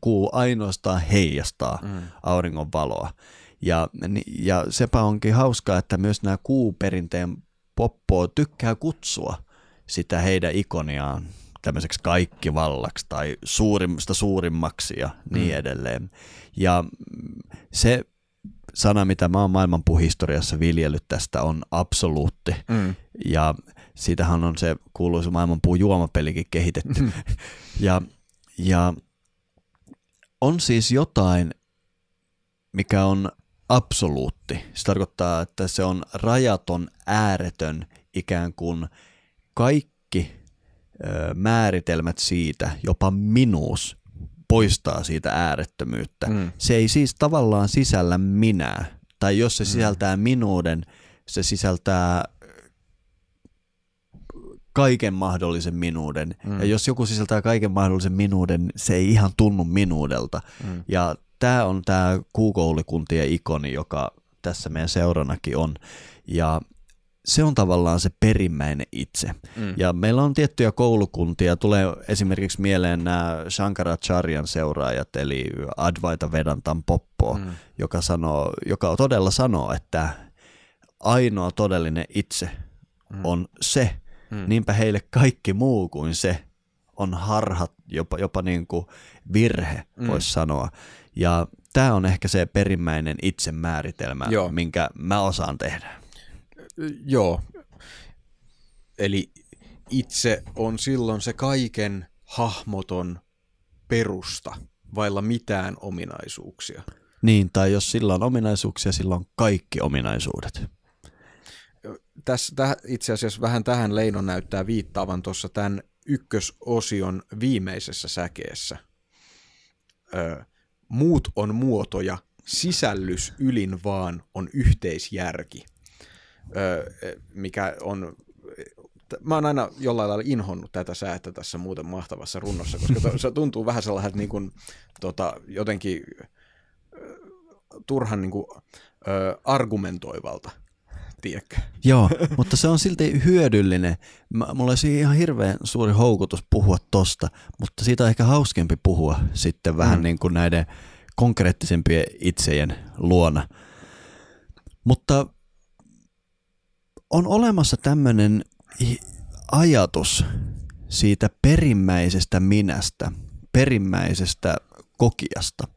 S2: Kuu ainoastaan heijastaa mm. auringon valoa. Ja, ja sepä onkin hauskaa, että myös nämä kuuperinteen poppo tykkää kutsua sitä heidän ikoniaan tämmöiseksi kaikkivallaksi tai suurimmasta suurimmaksi ja niin mm. edelleen. Ja se sana, mitä mä oon maailmanpuhistoriassa viljellyt tästä, on absoluutti.
S1: Mm.
S2: Ja siitähän on se kuuluisa maailmanpuu juomapelikin kehitetty.
S1: Mm.
S2: ja, ja on siis jotain, mikä on absoluutti. Se tarkoittaa, että se on rajaton, ääretön, ikään kuin kaikki ö, määritelmät siitä, jopa minuus, poistaa siitä äärettömyyttä.
S1: Mm.
S2: Se ei siis tavallaan sisällä minää. Tai jos se sisältää minuuden, se sisältää kaiken mahdollisen minuuden. Mm. Ja jos joku sisältää kaiken mahdollisen minuuden, se ei ihan tunnu minuudelta.
S1: Mm.
S2: Ja tämä on tämä kuukoulikuntien ikoni, joka tässä meidän seuranakin on. Ja se on tavallaan se perimmäinen itse.
S1: Mm.
S2: Ja meillä on tiettyjä koulukuntia, tulee esimerkiksi mieleen nämä Shankaracharyan seuraajat, eli Advaita Vedantan Poppo,
S1: Mm.
S2: joka, sanoo, joka todella sanoo, että ainoa todellinen itse
S1: Mm.
S2: on se,
S1: Mm.
S2: niinpä heille kaikki muu kuin se on harha, jopa, jopa niin kuin virhe,
S1: Mm.
S2: voisi sanoa. Ja tämä on ehkä se perimmäinen itsemääritelmä,
S1: Joo.
S2: minkä mä osaan tehdä.
S1: Joo. Eli itse on silloin se kaiken hahmoton perusta, vailla mitään ominaisuuksia.
S2: Niin, tai jos sillä on ominaisuuksia, sillä on kaikki ominaisuudet.
S1: Tässä täh, itse asiassa vähän tähän Leino näyttää viittaavan tuossa tämän ykkösosion viimeisessä säkeessä. Ö, muut on muotoja, sisällys ylin vaan on yhteisjärki. Ö, mikä on mä oon aina jollain lailla inhonnut tätä säätä tässä muuten mahtavassa runnossa, koska to, se tuntuu vähän sellaiselta niin kuin, tota, jotenkin turhan niin kuin, ö, argumentoivalta, tiedätkö?
S2: Joo, mutta se on silti hyödyllinen. Mä, mulla olisi ihan hirveän suuri houkutus puhua tosta, mutta siitä on ehkä hauskempi puhua sitten vähän
S1: Mm.
S2: niin kuin näiden konkreettisempien itsejen luona. Mutta on olemassa tämmöinen ajatus siitä perimmäisestä minästä, perimmäisestä kokiasta.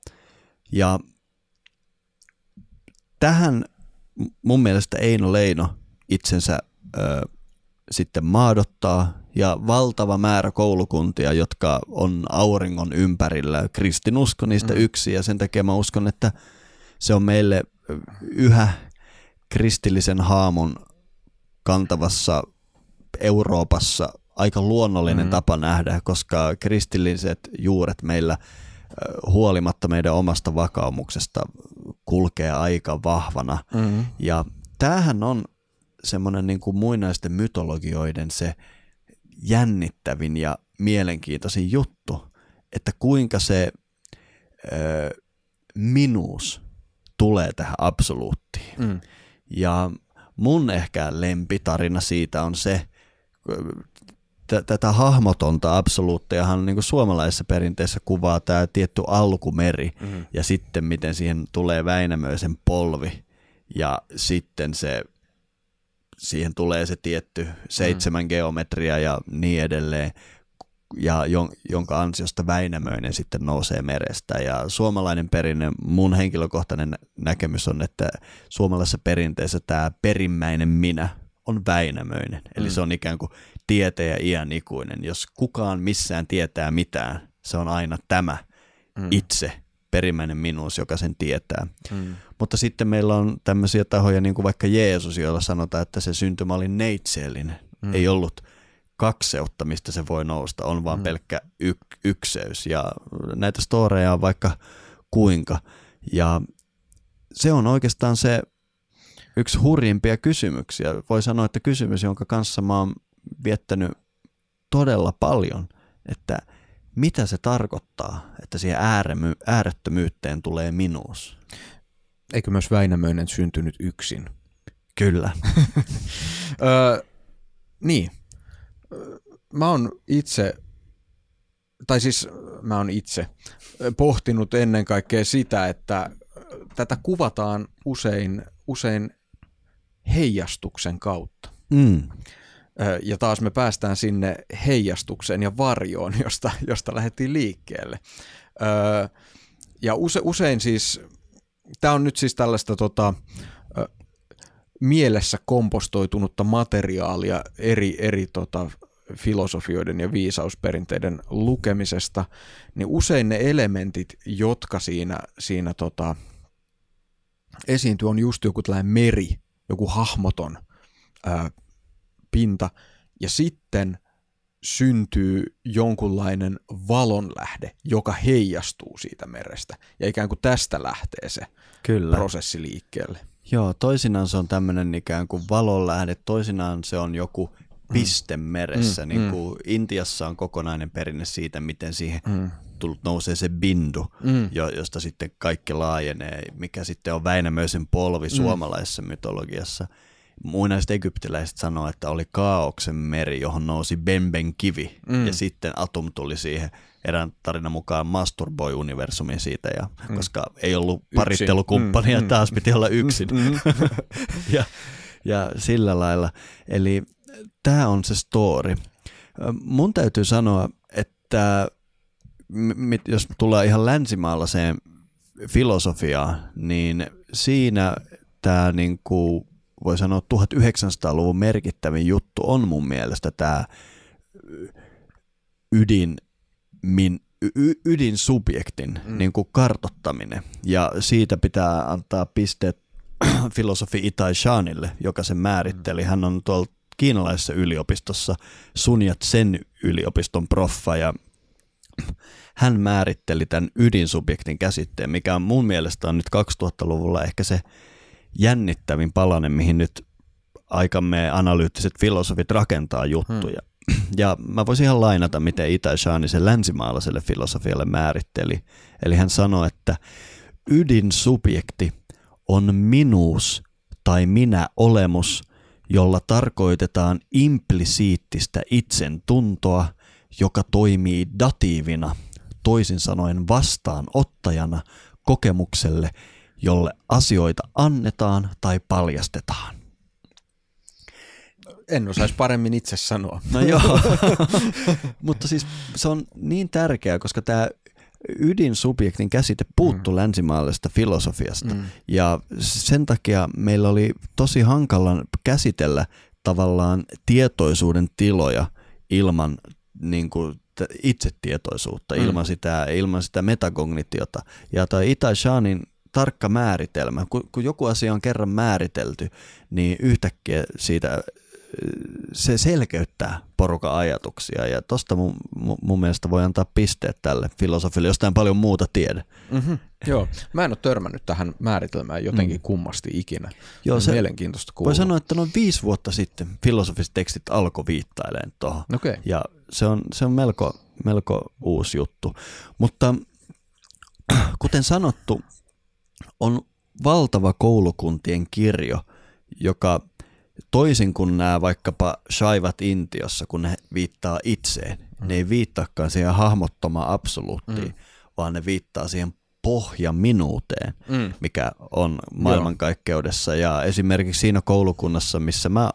S2: Ja tähän mun mielestä Eino Leino itsensä ö, sitten maadottaa ja valtava määrä koulukuntia, jotka on auringon ympärillä. Kristinusko niistä
S1: Mm.
S2: yksi ja sen takia mä uskon, että se on meille yhä kristillisen haamun kantavassa Euroopassa aika luonnollinen
S1: Mm.
S2: tapa nähdä, koska kristilliset juuret meillä huolimatta meidän omasta vakaumuksesta kulkee aika vahvana.
S1: Mm-hmm.
S2: Ja tämähän on semmoinen niin kuin muinaisten mytologioiden se jännittävin ja mielenkiintoisin juttu, että kuinka se ö, minuus tulee tähän absoluuttiin.
S1: Mm.
S2: Ja mun ehkä lempitarina siitä on se, t- tätä hahmotonta absoluuttiahan niin kuin suomalaisessa perinteessä kuvaa tämä tietty alkumeri
S1: Mm.
S2: ja sitten miten siihen tulee Väinämöisen polvi ja sitten se siihen tulee se tietty seitsemän geometria ja niin edelleen, ja jon, jonka ansiosta Väinämöinen sitten nousee merestä. Ja suomalainen perinne, mun henkilökohtainen nä- näkemys on, että suomalaisessa perinteessä tämä perimmäinen minä on Väinämöinen. Eli
S1: Mm.
S2: se on ikään kuin tieteen ja iän ikuinen. Jos kukaan missään tietää mitään, se on aina tämä
S1: Mm.
S2: itse, perimmäinen minuus, joka sen tietää.
S1: Mm.
S2: Mutta sitten meillä on tämmöisiä tahoja, niin kuin vaikka Jeesus, joilla sanotaan, että se syntymä oli neitseellinen.
S1: Mm.
S2: Ei ollut kakseutta, mistä se voi nousta, on vaan
S1: Mm.
S2: pelkkä y- ykseys. Ja näitä storeja on vaikka kuinka. Ja se on oikeastaan se yksi hurjimpia kysymyksiä. Voi sanoa, että kysymys, jonka kanssa mä oon viettänyt todella paljon, että mitä se tarkoittaa, että siihen ääremy- äärettömyyteen tulee minuus.
S1: Eikö myös Väinämöinen syntynyt yksin?
S2: Kyllä.
S1: Öö, niin. Mä oon itse, tai siis mä oon itse pohtinut ennen kaikkea sitä, että tätä kuvataan usein, usein heijastuksen kautta.
S2: Mm.
S1: Ja taas me päästään sinne heijastukseen ja varjoon, josta, josta lähdettiin liikkeelle. Ja use, usein siis Tämä on nyt siis tällaista tota, mielessä kompostoitunutta materiaalia eri, eri tota, filosofioiden ja viisausperinteiden lukemisesta, niin usein ne elementit, jotka siinä, siinä tota, esiintyy, on just joku tällainen meri, joku hahmoton ää, pinta, ja sitten syntyy jonkunlainen valonlähde, joka heijastuu siitä merestä. Ja ikään kuin tästä lähtee se
S2: Kyllä.
S1: prosessi liikkeelle.
S2: Joo, toisinaan se on tämmöinen ikään kuin valonlähde, toisinaan se on joku piste meressä.
S1: Mm,
S2: niin
S1: mm.
S2: kuin Intiassa on kokonainen perinne siitä, miten siihen
S1: Mm.
S2: tullut nousee se bindu,
S1: Mm.
S2: jo, josta sitten kaikki laajenee, mikä sitten on Väinämöisen polvi
S1: Mm.
S2: suomalaisessa mytologiassa. Muinaiset egyptiläiset sanoo, että oli kaauksen meri, johon nousi Benben kivi,
S1: Mm.
S2: ja sitten Atum tuli siihen erään tarinan mukaan masturboi universumiin siitä, ja,
S1: Mm.
S2: koska ei ollut parittelukumppania,
S1: Mm, mm.
S2: taas piti olla yksin.
S1: Mm.
S2: ja, ja sillä lailla. Eli tämä on se story. Mun täytyy sanoa, että jos tulee ihan länsimaalaiseen filosofiaan, niin siinä tämä niinku, voi sanoa 1900-luvun merkittävin juttu on mun mielestä tämä ydin, min, y- ydinsubjektin mm. niin kuin kartottaminen. Ja siitä pitää antaa pisteet filosofi Itai Shanille, joka sen määritteli. Hän on tuolla kiinalaisessa yliopistossa Sun Yat-sen yliopiston proffa ja hän määritteli tämän ydinsubjektin käsitteen, mikä on mun mielestä on nyt 2000-luvulla ehkä se jännittävin palanen, mihin nyt aikamme analyyttiset filosofit rakentaa juttuja. Hmm. Ja mä voisin ihan lainata, miten Itai Shani sen länsimaalaiselle filosofialle määritteli. Eli hän sanoi, että ydinsubjekti on minuus tai minä olemus, jolla tarkoitetaan implisiittistä itsen tuntoa, joka toimii datiivina, toisin sanoen vastaanottajana kokemukselle, jolle asioita annetaan tai paljastetaan.
S1: En osaisi paremmin itse sanoa.
S2: No joo, mutta siis se on niin tärkeää, koska tämä ydinsubjektin käsite puuttu mm. länsimaalaisesta filosofiasta. Mm. Ja sen takia meillä oli tosi hankala käsitellä tavallaan tietoisuuden tiloja ilman niin kuin, itsetietoisuutta, mm. ilman, sitä, ilman sitä metakognitiota. Ja toi Itai Shanin tarkka määritelmä, kun, kun joku asia on kerran määritelty, niin yhtäkkiä siitä se selkeyttää porukan ajatuksia ja tosta mun, mun mielestä voi antaa pisteet tälle filosofille, josta en paljon muuta tiedä.
S1: Mm-hmm. Joo, mä en ole törmännyt tähän määritelmään jotenkin mm. kummasti ikinä.
S2: Joo, se,
S1: mielenkiintoista kuulla.
S2: Voi sanoa, että noin viisi vuotta sitten filosofiset tekstit alkoi viittailemaan tuohon.
S1: Okay.
S2: Ja se on, se on melko, melko uusi juttu. Mutta kuten sanottu, on valtava koulukuntien kirjo, joka toisin kuin nämä vaikkapa shaivat Intiossa, kun ne viittaa itseen, mm. ne ei viittaakaan siihen hahmottomaan absoluuttiin, mm. vaan ne viittaa siihen pohjaminuuteen, mm. mikä on maailmankaikkeudessa. Ja esimerkiksi siinä koulukunnassa, missä mä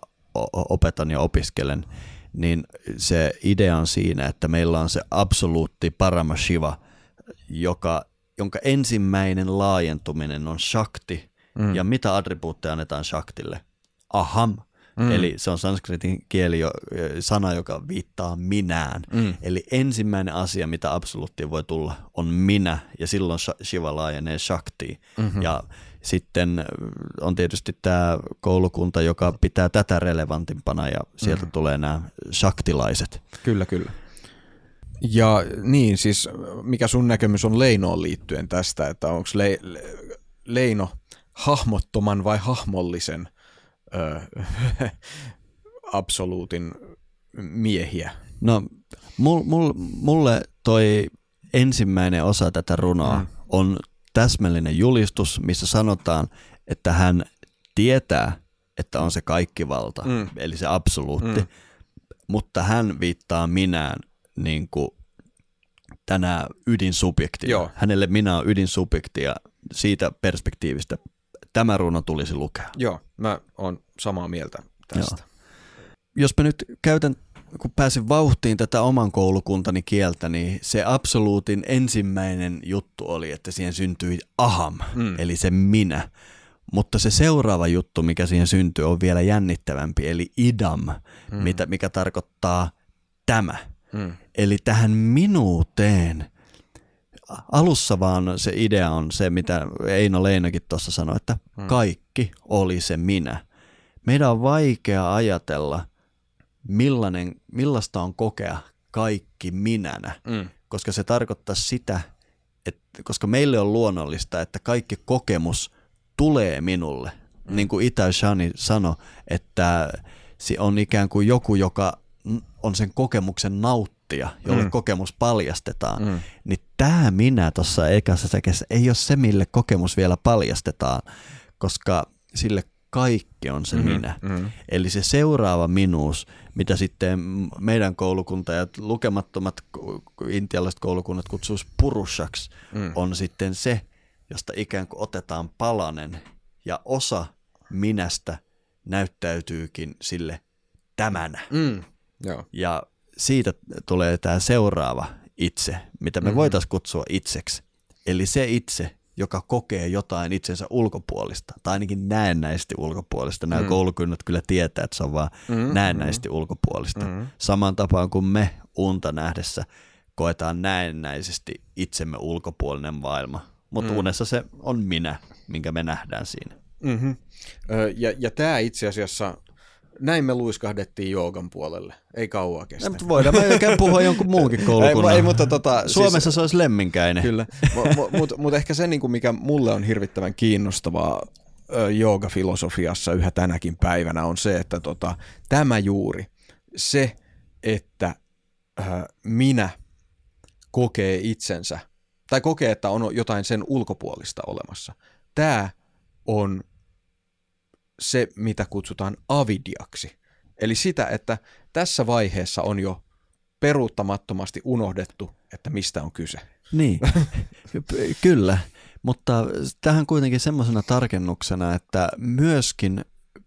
S2: opetan ja opiskelen, niin se idea on siinä, että meillä on se absoluutti Paramashiva, joka, jonka ensimmäinen laajentuminen on shakti. Mm. Ja mitä attribuutteja annetaan shaktille? aham, mm. eli se on sanskritin kieli jo, sana, joka viittaa minään. Mm. Eli ensimmäinen asia, mitä absoluuttiin voi tulla, on minä, ja silloin Shiva laajenee shaktiin. Mm-hmm. Ja sitten on tietysti tämä koulukunta, joka pitää tätä relevantimpana, ja sieltä mm. tulee nämä shaktilaiset.
S1: Kyllä, kyllä. Ja niin, siis mikä sun näkemys on Leinoon liittyen tästä, että onko le, le, Leino hahmottoman vai hahmollisen ö, absoluutin miehiä?
S2: No, mul, mul, mulle toi ensimmäinen osa tätä runoa mm. on täsmällinen julistus, missä sanotaan, että hän tietää, että on se kaikkivalta, mm. eli se absoluutti, mm. mutta hän viittaa minään niin kuin tänä ydinsubjektina. Joo. Hänelle minä on ydinsubjekti ja siitä perspektiivistä tämä runo tulisi lukea.
S1: Joo, mä oon samaa mieltä tästä. Joo.
S2: Jos mä nyt käytän kun pääsin vauhtiin tätä oman koulukuntani kieltä, niin se absoluutin ensimmäinen juttu oli, että siihen syntyi aham, mm. eli se minä. Mutta se seuraava juttu, mikä siihen syntyy, on vielä jännittävämpi, eli idam, mm. mitä, mikä tarkoittaa tämä. Mm. Eli tähän minuuteen – alussa vaan se idea on se, mitä Eino Leinokin tuossa sanoi, että hmm. kaikki oli se minä. Meidän on vaikea ajatella, millainen, millaista on kokea kaikki minänä, hmm. koska se tarkoittaa sitä, että koska meille on luonnollista, että kaikki kokemus tulee minulle. Hmm. Niin kuin Ita Shani sanoi, että se on ikään kuin joku, joka on sen kokemuksen nauttia jolle mm. kokemus paljastetaan, mm. niin tämä minä tuossa ekassa säkeessä ei ole se, mille kokemus vielä paljastetaan, koska sille kaikki on se mm-hmm. minä. Mm-hmm. Eli se seuraava minuus, mitä sitten meidän koulukunta ja lukemattomat intialaiset koulukunnat kutsuisi purushaksi, mm. on sitten se, josta ikään kuin otetaan palanen ja osa minästä näyttäytyykin sille tämänä. Mm. Joo. Ja siitä tulee tämä seuraava itse, mitä me mm-hmm. voitaisiin kutsua itseksi. Eli se itse, joka kokee jotain itsensä ulkopuolista, tai ainakin näennäisesti ulkopuolista. Nämä mm. koulukynnät kyllä tietää, että se on vaan mm. näennäisesti ulkopuolista. Mm. Saman tapaan kuin me unta nähdessä koetaan näennäisesti itsemme ulkopuolinen maailma. Mutta mm. unessa se on minä, minkä me nähdään siinä.
S1: Mm-hmm. Ja, ja tämä itse asiassa näin me luiskahdettiin joogan puolelle. Ei kauaa kestä.
S2: mutta voidaan me puhua jonkun muunkin koulukunnan.
S1: ei, ei, mutta tota,
S2: Suomessa siis, se olisi lemminkäinen.
S1: Kyllä, mutta mut, mut ehkä se, niinku, mikä mulle on hirvittävän kiinnostavaa joogafilosofiassa yhä tänäkin päivänä on se, että tota, tämä juuri, se, että äh, minä kokee itsensä, tai kokee, että on jotain sen ulkopuolista olemassa. Tämä on se, mitä kutsutaan avidiaksi. Eli sitä, että tässä vaiheessa on jo peruuttamattomasti unohdettu, että mistä on kyse.
S2: Niin, kyllä. Mutta tähän kuitenkin semmoisena tarkennuksena, että myöskin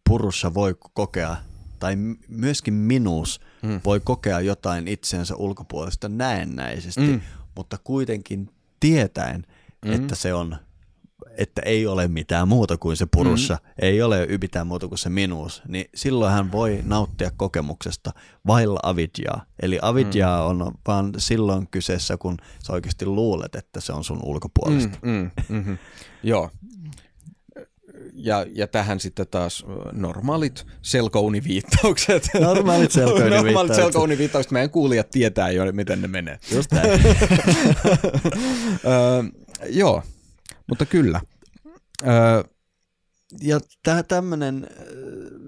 S2: purussa voi kokea, tai myöskin minuus mm. voi kokea jotain itsensä ulkopuolesta näennäisesti, mm. mutta kuitenkin tietäen, mm. että se on että ei ole mitään muuta kuin se purussa, mm. ei ole mitään muuta kuin se minuus, niin silloin hän voi nauttia kokemuksesta vailla avidjaa. Eli avidjaa mm. on vaan silloin kyseessä, kun sä oikeasti luulet, että se on sun ulkopuolesta. Mm, mm,
S1: mm-hmm. Joo. Ja, ja tähän sitten taas normaalit selkouniviittaukset.
S2: Normaalit selkouniviittaukset. normaalit
S1: selkouniviittaukset. Meidän kuulijat tietää jo, miten ne menee.
S2: Just näin.
S1: joo, mutta kyllä. Öö,
S2: ja tämmöinen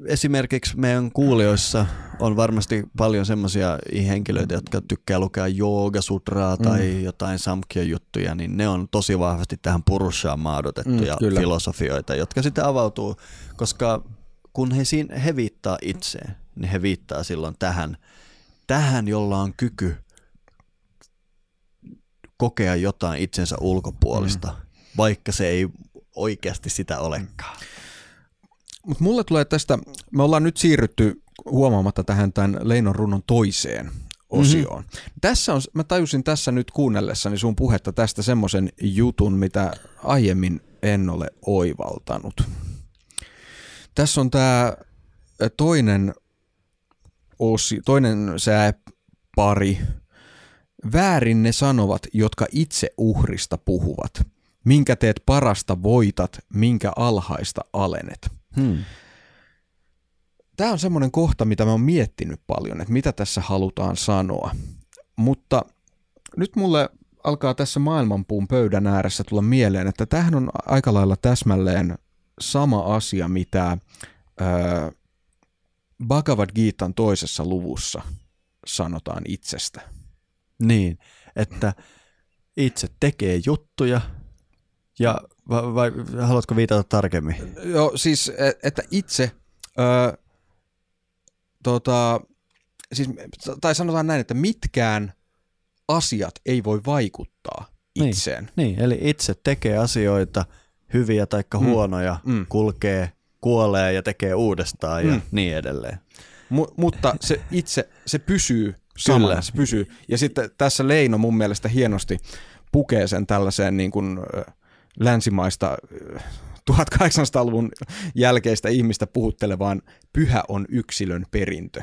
S2: esimerkiksi meidän kuulijoissa on varmasti paljon semmoisia henkilöitä, jotka tykkää lukea joogasutraa mm. tai jotain samkhya-juttuja, niin ne on tosi vahvasti tähän purushaan maadotettuja mm, filosofioita, jotka sitten avautuu, koska kun he, siinä, he viittaa itseen, niin he viittaa silloin tähän, tähän, jolla on kyky kokea jotain itsensä ulkopuolista. Mm vaikka se ei oikeasti sitä olekaan.
S1: Mutta mulle tulee tästä, me ollaan nyt siirrytty huomaamatta tähän tämän Leinon runnon toiseen osioon. Mm-hmm. Tässä on, mä tajusin tässä nyt kuunnellessani sun puhetta tästä semmoisen jutun, mitä aiemmin en ole oivaltanut. Tässä on tämä toinen osi, toinen sääpari. Väärin ne sanovat, jotka itse uhrista puhuvat. Minkä teet parasta voitat, minkä alhaista alenet. Hmm. Tämä on semmoinen kohta, mitä mä oon miettinyt paljon, että mitä tässä halutaan sanoa. Mutta nyt mulle alkaa tässä maailmanpuun pöydän ääressä tulla mieleen, että tähän on aika lailla täsmälleen sama asia, mitä ö, Bhagavad Gitan toisessa luvussa sanotaan itsestä.
S2: Niin, että itse tekee juttuja, ja vai, vai haluatko viitata tarkemmin?
S1: Joo, siis e, että itse, ö, tota, siis, tai sanotaan näin, että mitkään asiat ei voi vaikuttaa niin, itseen.
S2: Niin, niin eli itse tekee asioita, hyviä tai mm, huonoja, mm. kulkee kuolee ja tekee uudestaan ja
S1: Mm.
S2: niin edelleen.
S1: Mu- mutta se itse, se pysyy samana,
S2: Kyllä.
S1: se pysyy. Ja sitten tässä Leino mun mielestä hienosti pukee sen tällaiseen niin kuin, länsimaista ö, 1800-luvun jälkeistä ihmistä puhuttelevaan pyhä on yksilön perintö,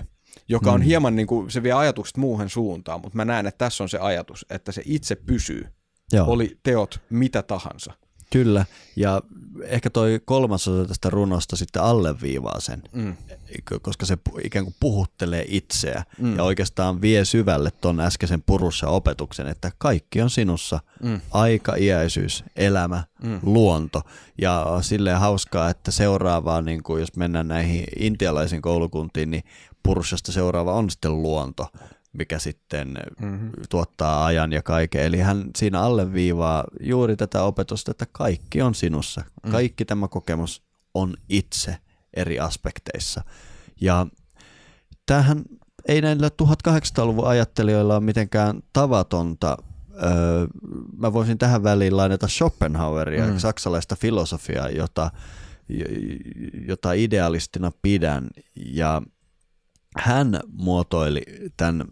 S1: joka on
S2: Mm.
S1: hieman niin kuin, se vie ajatukset muuhun suuntaan, mutta mä näen, että tässä on se ajatus, että se itse pysyy,
S2: Joo.
S1: oli teot mitä tahansa.
S2: Kyllä, ja ehkä toi kolmas osa tästä runosta sitten alleviivaa sen,
S1: Mm.
S2: koska se ikään kuin puhuttelee itseä
S1: Mm.
S2: ja oikeastaan vie syvälle ton äskeisen purussa opetuksen, että kaikki on sinussa,
S1: Mm.
S2: aika, iäisyys, elämä,
S1: Mm.
S2: luonto. Ja on silleen hauskaa, että seuraavaa, niin kuin jos mennään näihin intialaisiin koulukuntiin, niin purussasta seuraava on sitten luonto, mikä sitten
S1: Mm-hmm.
S2: tuottaa ajan ja kaiken. Eli hän siinä alleviivaa juuri tätä opetusta, että kaikki on sinussa.
S1: Mm.
S2: Kaikki tämä kokemus on itse eri aspekteissa. Ja tämähän ei näillä 1800-luvun ajattelijoilla ole mitenkään tavatonta. Öö, mä voisin tähän väliin lainata Schopenhaueria,
S1: Mm.
S2: saksalaista filosofiaa, jota, jota idealistina pidän. Ja hän muotoili tämän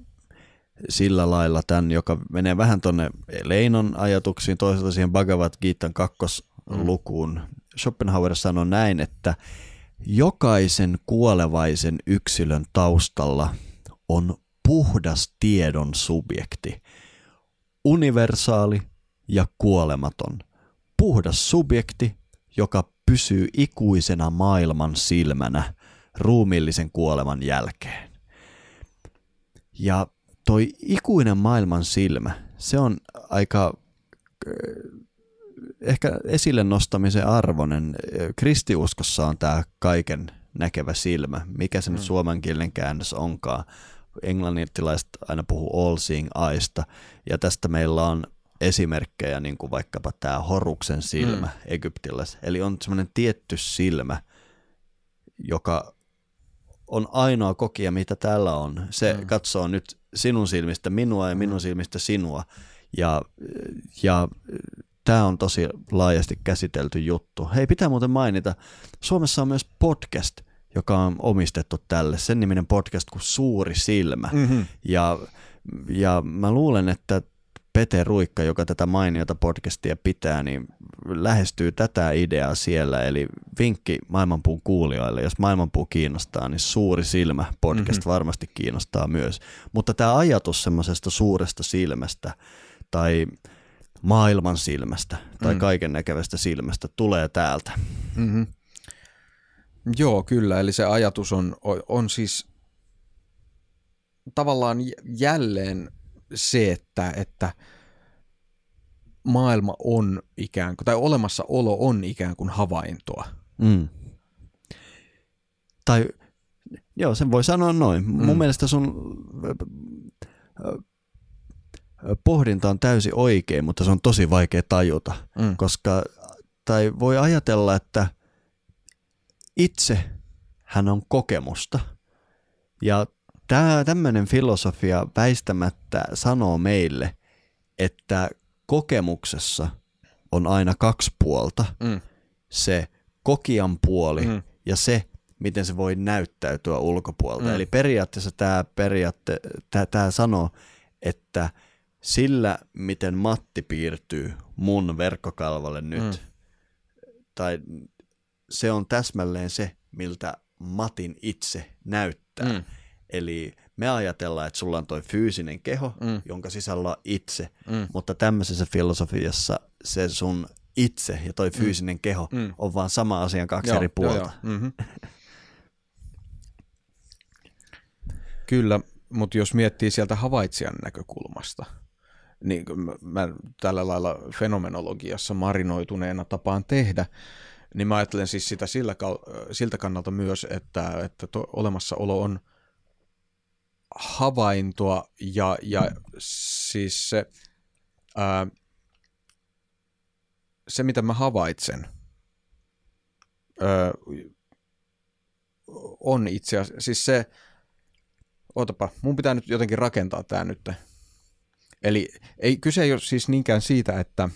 S2: sillä lailla tämän, joka menee vähän tonne Leinon ajatuksiin, toisaalta siihen Bhagavad Gitan kakkoslukuun. Schopenhauer sanoi näin, että jokaisen kuolevaisen yksilön taustalla on puhdas tiedon subjekti, universaali ja kuolematon. Puhdas subjekti, joka pysyy ikuisena maailman silmänä ruumiillisen kuoleman jälkeen. Ja toi ikuinen maailman silmä, se on aika äh, ehkä esille nostamisen arvoinen. Kristiuskossa on tämä kaiken näkevä silmä, mikä se nyt
S1: Mm.
S2: suomenkielinen käännös onkaan. Englantilaiset aina puhuu all seeing eyestä, ja tästä meillä on esimerkkejä, niin kuin vaikkapa tämä Horuksen silmä mm. egyptiläis. Eli on semmoinen tietty silmä, joka on ainoa kokija, mitä täällä on. Se
S1: mm.
S2: katsoo nyt sinun silmistä minua ja minun
S1: Mm.
S2: silmistä sinua. Ja, ja tämä on tosi laajasti käsitelty juttu. Hei, pitää muuten mainita, Suomessa on myös podcast, joka on omistettu tälle. Sen niminen podcast kuin Suuri silmä.
S1: Mm-hmm.
S2: Ja, ja mä luulen, että Pete Ruikka, joka tätä mainiota podcastia pitää, niin lähestyy tätä ideaa siellä. Eli vinkki Maailmanpuun kuulijoille, jos Maailmanpuu kiinnostaa, niin Suuri silmä podcast
S1: Mhm.
S2: mm-hmm. varmasti kiinnostaa myös. Mutta tämä ajatus semmoisesta suuresta silmästä tai maailman silmästä tai
S1: Mm.
S2: kaiken näkevästä silmästä tulee täältä.
S1: Mm-hmm. Joo, kyllä. Eli se ajatus on, on, siis tavallaan jälleen se, että, että maailma on ikään kuin, tai olemassaolo on ikään kuin havaintoa.
S2: Mm. Tai joo, sen voi sanoa noin. Mm. Mun mielestä sun pohdinta on täysin oikein, mutta se on tosi vaikea tajuta,
S1: Mm.
S2: koska tai voi ajatella, että itse hän on kokemusta. Ja tämä tämmöinen filosofia väistämättä sanoo meille, että kokemuksessa on aina kaksi puolta.
S1: Mm.
S2: Se kokijan puoli
S1: Mm.
S2: ja se, miten se voi näyttäytyä ulkopuolelta.
S1: Mm.
S2: Eli periaatteessa tämä periaatte, tää, tää sanoo, että sillä, miten Matti piirtyy mun verkkokalvolle nyt,
S1: mm.
S2: tai se on täsmälleen se, miltä Matin itse näyttää.
S1: Mm.
S2: Eli me ajatellaan, että sulla on toi fyysinen keho,
S1: Mm.
S2: mm. jonka sisällä on itse,
S1: Mm.
S2: mutta tämmöisessä filosofiassa se sun itse ja toi fyysinen keho
S1: Mm.
S2: on vaan sama asian kaksi
S1: Joo,
S2: eri
S1: joo,
S2: puolta.
S1: joo. Mm-hmm. Kyllä, mutta jos miettii sieltä havaitsijan näkökulmasta, niin mä, tällä lailla fenomenologiassa marinoituneena tapaan tehdä, niin mä ajattelen siis sitä sillä, siltä kannalta myös, että, että to, olemassaolo on havaintoa ja, ja siis se, ää, se, mitä mä havaitsen, ää, on itse asiassa, siis se, ootapa, mun pitää nyt jotenkin rakentaa tämä nyt. Eli ei, kyse ei ole siis niinkään siitä, että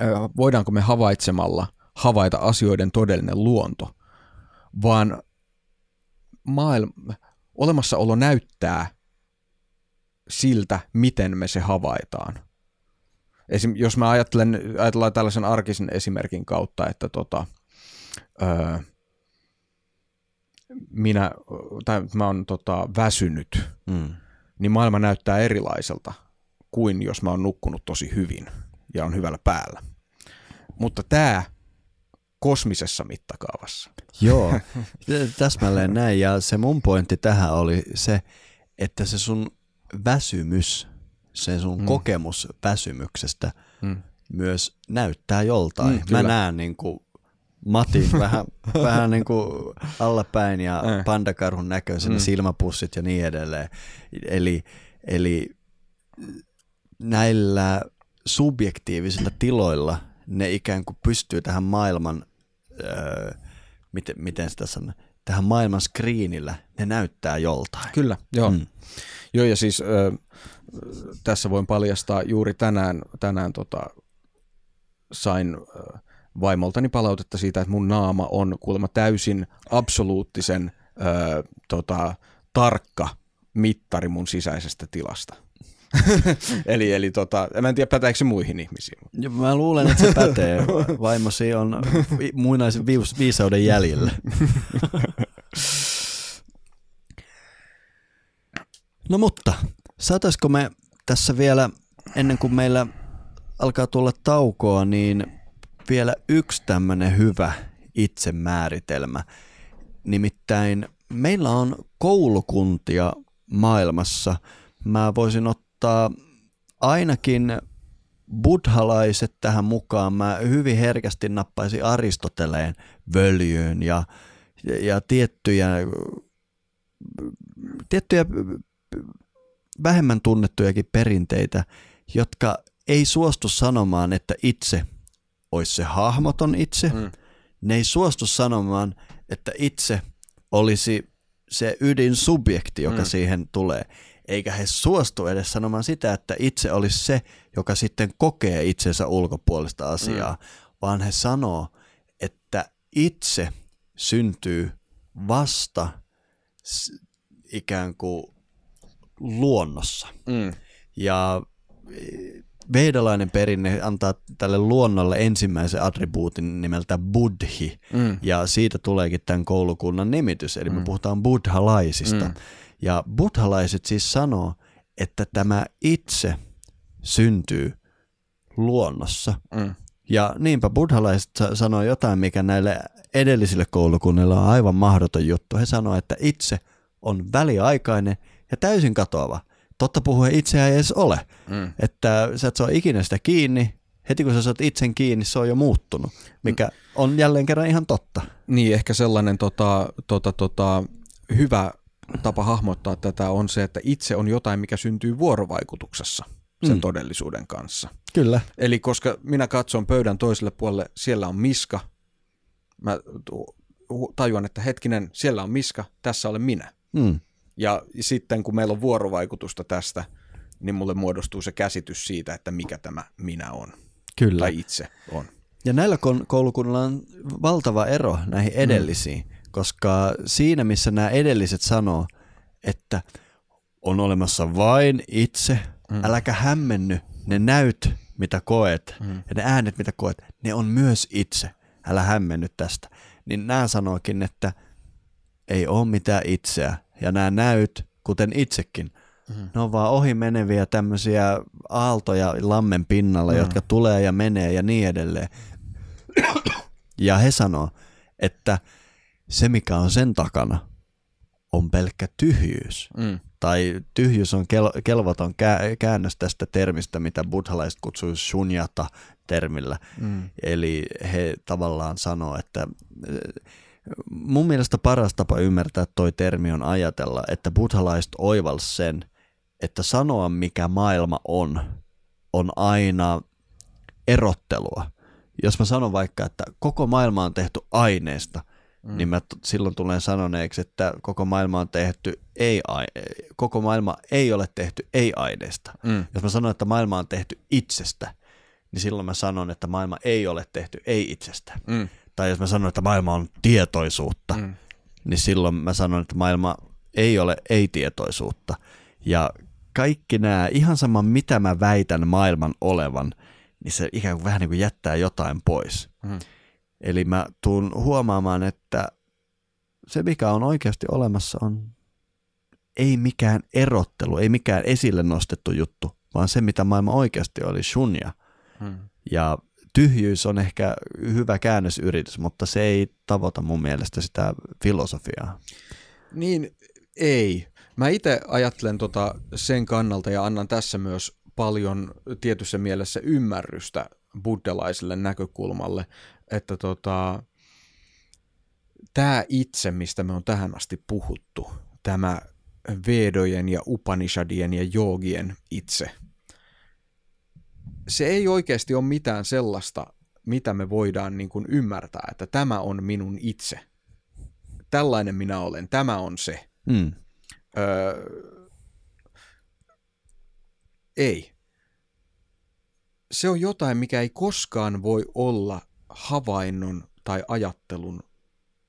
S1: ö, voidaanko me havaitsemalla havaita asioiden todellinen luonto, vaan maailma, olemassaolo näyttää siltä, miten me se havaitaan. Esim, jos mä ajattelen, ajatellaan tällaisen arkisen esimerkin kautta, että tota, öö, minä, tai mä oon tota, väsynyt, mm. niin maailma näyttää erilaiselta kuin jos mä oon nukkunut tosi hyvin ja on hyvällä päällä. Mutta tämä kosmisessa mittakaavassa.
S2: Joo, täsmälleen näin. Ja se mun pointti tähän oli se, että se sun väsymys, se sun mm. kokemus väsymyksestä mm. myös näyttää joltain. Mm, Mä näen niin kuin Matin vähän, vähän niin kuin allapäin ja äh. pandakarhun näköisenä mm. silmäpussit ja niin edelleen. Eli, eli näillä subjektiivisilla tiloilla ne ikään kuin pystyy tähän maailman, öö, miten, miten sitä sanoo, tähän maailman screenillä, ne näyttää joltain.
S1: Kyllä, joo. Mm. Joo, ja siis ö, tässä voin paljastaa juuri tänään, tänään tota, sain ö, vaimoltani palautetta siitä, että mun naama on kuulemma täysin absoluuttisen ö, tota, tarkka mittari mun sisäisestä tilasta. eli, eli tota, mä en tiedä päteekö se muihin ihmisiin.
S2: Ja mä luulen, että se pätee. Vaimosi on muinaisen viisauden jäljellä. no mutta, saataisiko me tässä vielä, ennen kuin meillä alkaa tulla taukoa, niin vielä yksi tämmöinen hyvä itsemääritelmä. Nimittäin meillä on koulukuntia maailmassa. Mä voisin ottaa ainakin buddhalaiset tähän mukaan. Mä hyvin herkästi nappaisin Aristoteleen völjyyn ja, ja tiettyjä, tiettyjä vähemmän tunnettujakin perinteitä, jotka ei suostu sanomaan, että itse – olisi se hahmoton itse. Mm. Ne ei suostu sanomaan, että itse olisi se ydinsubjekti, joka mm. siihen tulee. Eikä he suostu edes sanomaan sitä, että itse olisi se, joka sitten kokee itsensä ulkopuolista asiaa, mm. vaan he sanoo, että itse syntyy vasta ikään kuin luonnossa. Mm. Ja veidalainen perinne antaa tälle luonnolle ensimmäisen attribuutin nimeltä buddhi, mm. ja siitä tuleekin tämän koulukunnan nimitys, eli mm. me puhutaan buddhalaisista. Mm. Ja buddhalaiset siis sanoo, että tämä itse syntyy luonnossa. Mm. Ja niinpä buddhalaiset sanoo jotain, mikä näille edellisille koulukunnille on aivan mahdoton juttu. He sanoo, että itse on väliaikainen ja täysin katoava totta puhuen itseä ei edes ole. Mm. Että sä et saa ikinä sitä kiinni, heti kun sä saat itsen kiinni, se on jo muuttunut, mikä on jälleen kerran ihan totta.
S1: Niin, ehkä sellainen tota, tota, tota, hyvä tapa hahmottaa tätä on se, että itse on jotain, mikä syntyy vuorovaikutuksessa sen mm. todellisuuden kanssa.
S2: Kyllä.
S1: Eli koska minä katson pöydän toiselle puolelle, siellä on miska, mä tajuan, että hetkinen, siellä on miska, tässä olen minä. Mm. Ja sitten kun meillä on vuorovaikutusta tästä, niin mulle muodostuu se käsitys siitä, että mikä tämä minä on.
S2: Kyllä.
S1: Tai itse on.
S2: Ja näillä koulukunnilla on valtava ero näihin edellisiin, mm. Koska siinä missä nämä edelliset sanoo, että on olemassa vain itse, mm. äläkä hämmenny, ne näyt, mitä koet, mm. ja ne äänet, mitä koet, ne on myös itse, älä hämmenny tästä. Niin nämä sanookin, että ei ole mitään itseä, ja nämä näyt, kuten itsekin, mm. ne on vaan ohi meneviä tämmöisiä aaltoja lammen pinnalla, mm. jotka tulee ja menee ja niin edelleen. ja he sanoo, että se mikä on sen takana on pelkkä tyhjyys. Mm. Tai tyhjyys on kel- kelvoton kä- käännös tästä termistä, mitä buddhalaiset kutsuu shunyata termillä. Mm. Eli he tavallaan sanoo, että mun mielestä paras tapa ymmärtää toi termi on ajatella, että buddhalaiset oivals sen, että sanoa mikä maailma on, on aina erottelua. Jos mä sanon vaikka, että koko maailma on tehty aineesta, mm. niin mä t- silloin tulen sanoneeksi, että koko maailma on tehty ei koko maailma ei ole tehty ei-aineesta. Mm. Jos mä sanon, että maailma on tehty itsestä, niin silloin mä sanon, että maailma ei ole tehty ei itsestä.
S1: Mm.
S2: Tai jos mä sanon, että maailma on tietoisuutta,
S1: Mm.
S2: niin silloin mä sanon, että maailma ei ole ei-tietoisuutta. Ja kaikki nämä, ihan sama mitä mä väitän maailman olevan, niin se ikään kuin vähän niin kuin jättää jotain pois.
S1: Mm.
S2: Eli mä tuun huomaamaan, että se mikä on oikeasti olemassa on ei mikään erottelu, ei mikään esille nostettu juttu, vaan se mitä maailma oikeasti oli, shunya.
S1: Mm.
S2: Ja tyhjyys on ehkä hyvä käännösyritys, mutta se ei tavoita mun mielestä sitä filosofiaa.
S1: Niin ei. Mä itse ajattelen tota sen kannalta ja annan tässä myös paljon tietyssä mielessä ymmärrystä buddhalaiselle näkökulmalle, että tota, tämä itse, mistä me on tähän asti puhuttu, tämä Vedojen ja Upanishadien ja joogien itse, se ei oikeasti ole mitään sellaista, mitä me voidaan niin kuin ymmärtää, että tämä on minun itse. Tällainen minä olen, tämä on se.
S2: Mm.
S1: Öö, ei. Se on jotain, mikä ei koskaan voi olla havainnon tai ajattelun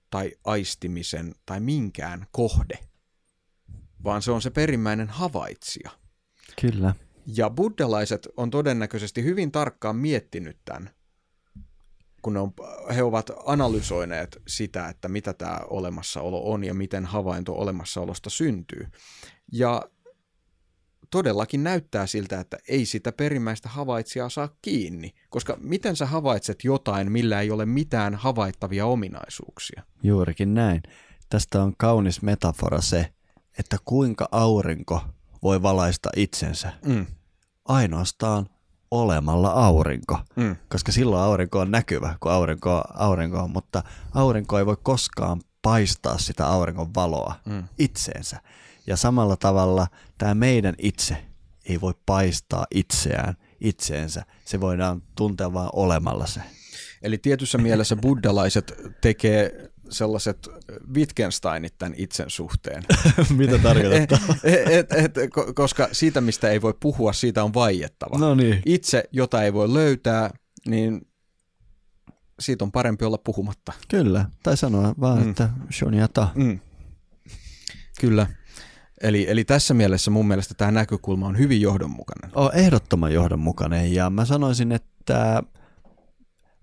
S1: tai aistimisen tai minkään kohde, vaan se on se perimmäinen havaitsija.
S2: Kyllä.
S1: Ja buddhalaiset on todennäköisesti hyvin tarkkaan miettinyt tämän, kun on, he ovat analysoineet sitä, että mitä tämä olemassaolo on ja miten havainto olemassaolosta syntyy. Ja todellakin näyttää siltä, että ei sitä perimmäistä havaitsijaa saa kiinni, koska miten sä havaitset jotain, millä ei ole mitään havaittavia ominaisuuksia?
S2: Juurikin näin. Tästä on kaunis metafora se, että kuinka aurinko voi valaista itsensä.
S1: Mm,
S2: Ainoastaan olemalla aurinko.
S1: mm,
S2: Koska silloin aurinko on näkyvä, kun aurinko on aurinko on, mutta aurinko ei voi koskaan paistaa sitä auringon valoa
S1: mm.
S2: itseensä. Ja samalla tavalla tämä meidän itse ei voi paistaa itseään itseensä. Se voidaan tuntea vain olemalla se.
S1: Eli tietyssä mielessä buddhalaiset tekee sellaiset Wittgensteinit tämän itsen suhteen.
S2: Mitä tarkoittaa?
S1: et, et, et, ko- koska siitä, mistä ei voi puhua, siitä on vaiettava.
S2: no niin.
S1: Itse, jota ei voi löytää, niin siitä on parempi olla puhumatta.
S2: Kyllä. Tai sanoa vaan,
S1: Mm.
S2: mm. että shunyata.
S1: Mm. Kyllä. Eli, eli tässä mielessä mun mielestä tämä näkökulma on hyvin johdonmukainen.
S2: On ehdottoman johdonmukainen ja mä sanoisin, että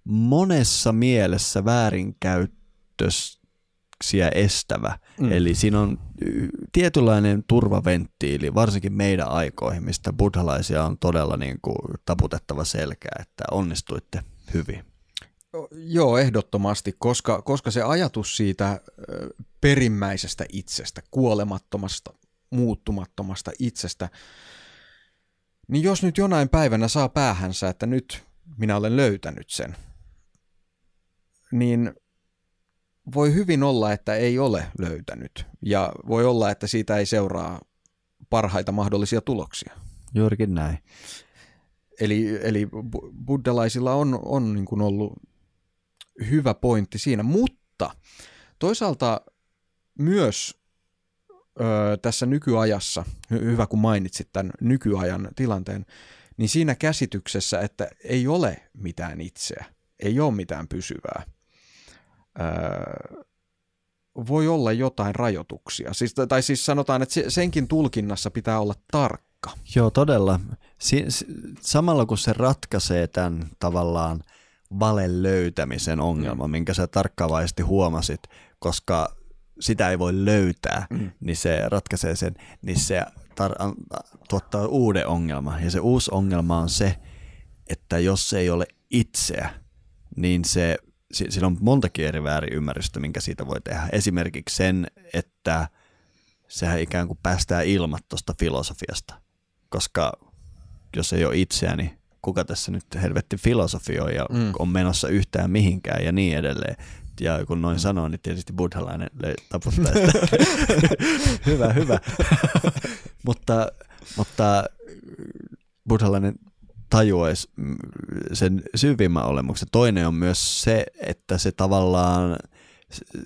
S2: monessa mielessä väärinkäytöksiä estävä.
S1: Mm.
S2: Eli siinä on tietynlainen turvaventtiili, varsinkin meidän aikoihin, mistä buddhalaisia on todella niin kuin taputettava selkää, että onnistuitte hyvin.
S1: Joo, ehdottomasti, koska, koska se ajatus siitä perimmäisestä itsestä, kuolemattomasta, muuttumattomasta itsestä, niin jos nyt jonain päivänä saa päähänsä, että nyt minä olen löytänyt sen, niin voi hyvin olla, että ei ole löytänyt. Ja voi olla, että siitä ei seuraa parhaita mahdollisia tuloksia.
S2: Juurikin näin.
S1: Eli, eli bu- buddhalaisilla on, on niin kuin ollut hyvä pointti siinä, mutta toisaalta myös ö, tässä nykyajassa, hy- hyvä kun mainitsit tämän nykyajan tilanteen, niin siinä käsityksessä, että ei ole mitään itseä, ei ole mitään pysyvää, ö, voi olla jotain rajoituksia. Siis, tai siis sanotaan, että se- senkin tulkinnassa pitää olla tarkka.
S2: Joo, todella. Si- si- samalla kun se ratkaisee tämän tavallaan valen löytämisen ongelman, mm. minkä sä tarkkaavaisesti huomasit, koska sitä ei voi löytää,
S1: Mm.
S2: niin se ratkaisee sen, niin se tar- tuottaa uuden ongelman. Ja se uusi ongelma on se, että jos se ei ole itseä, niin se, si- siinä on montakin eri väärinymmärrystä, minkä siitä voi tehdä. Esimerkiksi sen, että sehän ikään kuin päästää ilmat tuosta filosofiasta, koska jos ei ole itseä, niin kuka tässä nyt helvetti filosofioi ja
S1: mm.
S2: on menossa yhtään mihinkään ja niin edelleen. Ja kun noin sanoo, niin tietysti buddhalainen taputtaa sitä. hyvä, hyvä. mutta, mutta buddhalainen tajuaisi mm, sen syvimmän olemuksen. Toinen on myös se, että se tavallaan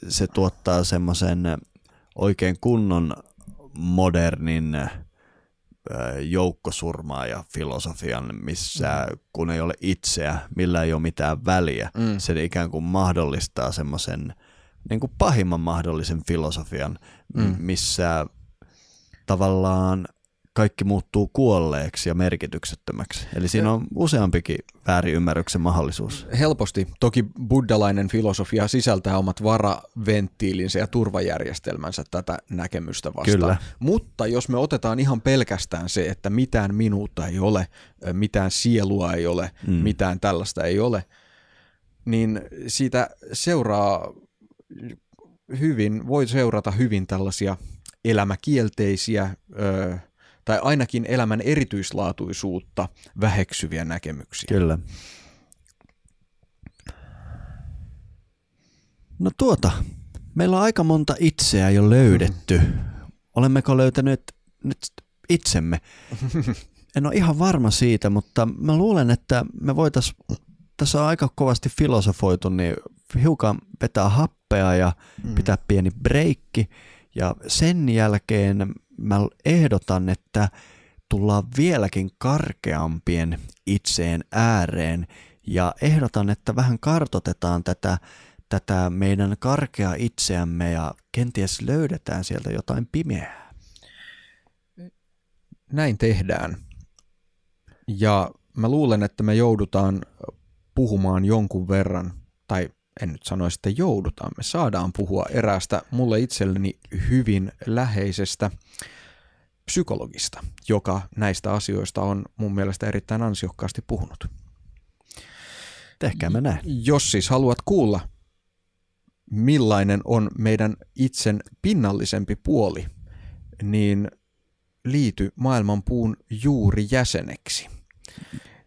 S2: se tuottaa semmoisen oikein kunnon modernin joukkosurmaa ja filosofian, missä mm. kun ei ole itseä, millä ei ole mitään väliä, mm. se ikään kuin mahdollistaa semmoisen niin kuin pahimman mahdollisen filosofian, mm. missä tavallaan kaikki muuttuu kuolleeksi ja merkityksettömäksi. Eli siinä on useampikin väärinymmärryksen mahdollisuus.
S1: Helposti. Toki buddalainen filosofia sisältää omat varaventtiilinsä ja turvajärjestelmänsä tätä näkemystä vastaan. Kyllä. Mutta jos me otetaan ihan pelkästään se, että mitään minuutta ei ole, mitään sielua ei ole, mm. mitään tällaista ei ole, niin siitä seuraa hyvin, voi seurata hyvin tällaisia elämäkielteisiä, ö, tai ainakin elämän erityislaatuisuutta väheksyviä näkemyksiä.
S2: Kyllä. No tuota, meillä on aika monta itseä jo löydetty. Mm. Olemmeko löytäneet nyt itsemme? En ole ihan varma siitä, mutta mä luulen, että me voitaisiin, tässä on aika kovasti filosofoitu, niin hiukan vetää happea ja mm. pitää pieni breikki. Ja sen jälkeen mä ehdotan, että tullaan vieläkin karkeampien itseen ääreen ja ehdotan, että vähän kartotetaan tätä, tätä meidän karkea itseämme ja kenties löydetään sieltä jotain pimeää.
S1: Näin tehdään. Ja mä luulen, että me joudutaan puhumaan jonkun verran, tai en nyt sanoisi, että joudutaan, me saadaan puhua eräästä mulle itselleni hyvin läheisestä psykologista, joka näistä asioista on mun mielestä erittäin ansiokkaasti puhunut.
S2: Tehkäämme näin.
S1: Jos siis haluat kuulla, millainen on meidän itsen pinnallisempi puoli, niin liity maailmanpuun juuri jäseneksi.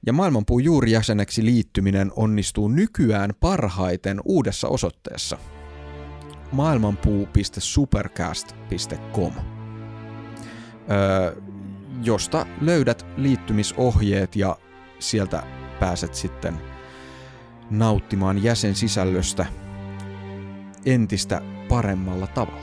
S1: Ja maailmanpuun juuri jäseneksi liittyminen onnistuu nykyään parhaiten uudessa osoitteessa maailmanpuu.supercast.com josta löydät liittymisohjeet ja sieltä pääset sitten nauttimaan jäsensisällöstä entistä paremmalla tavalla.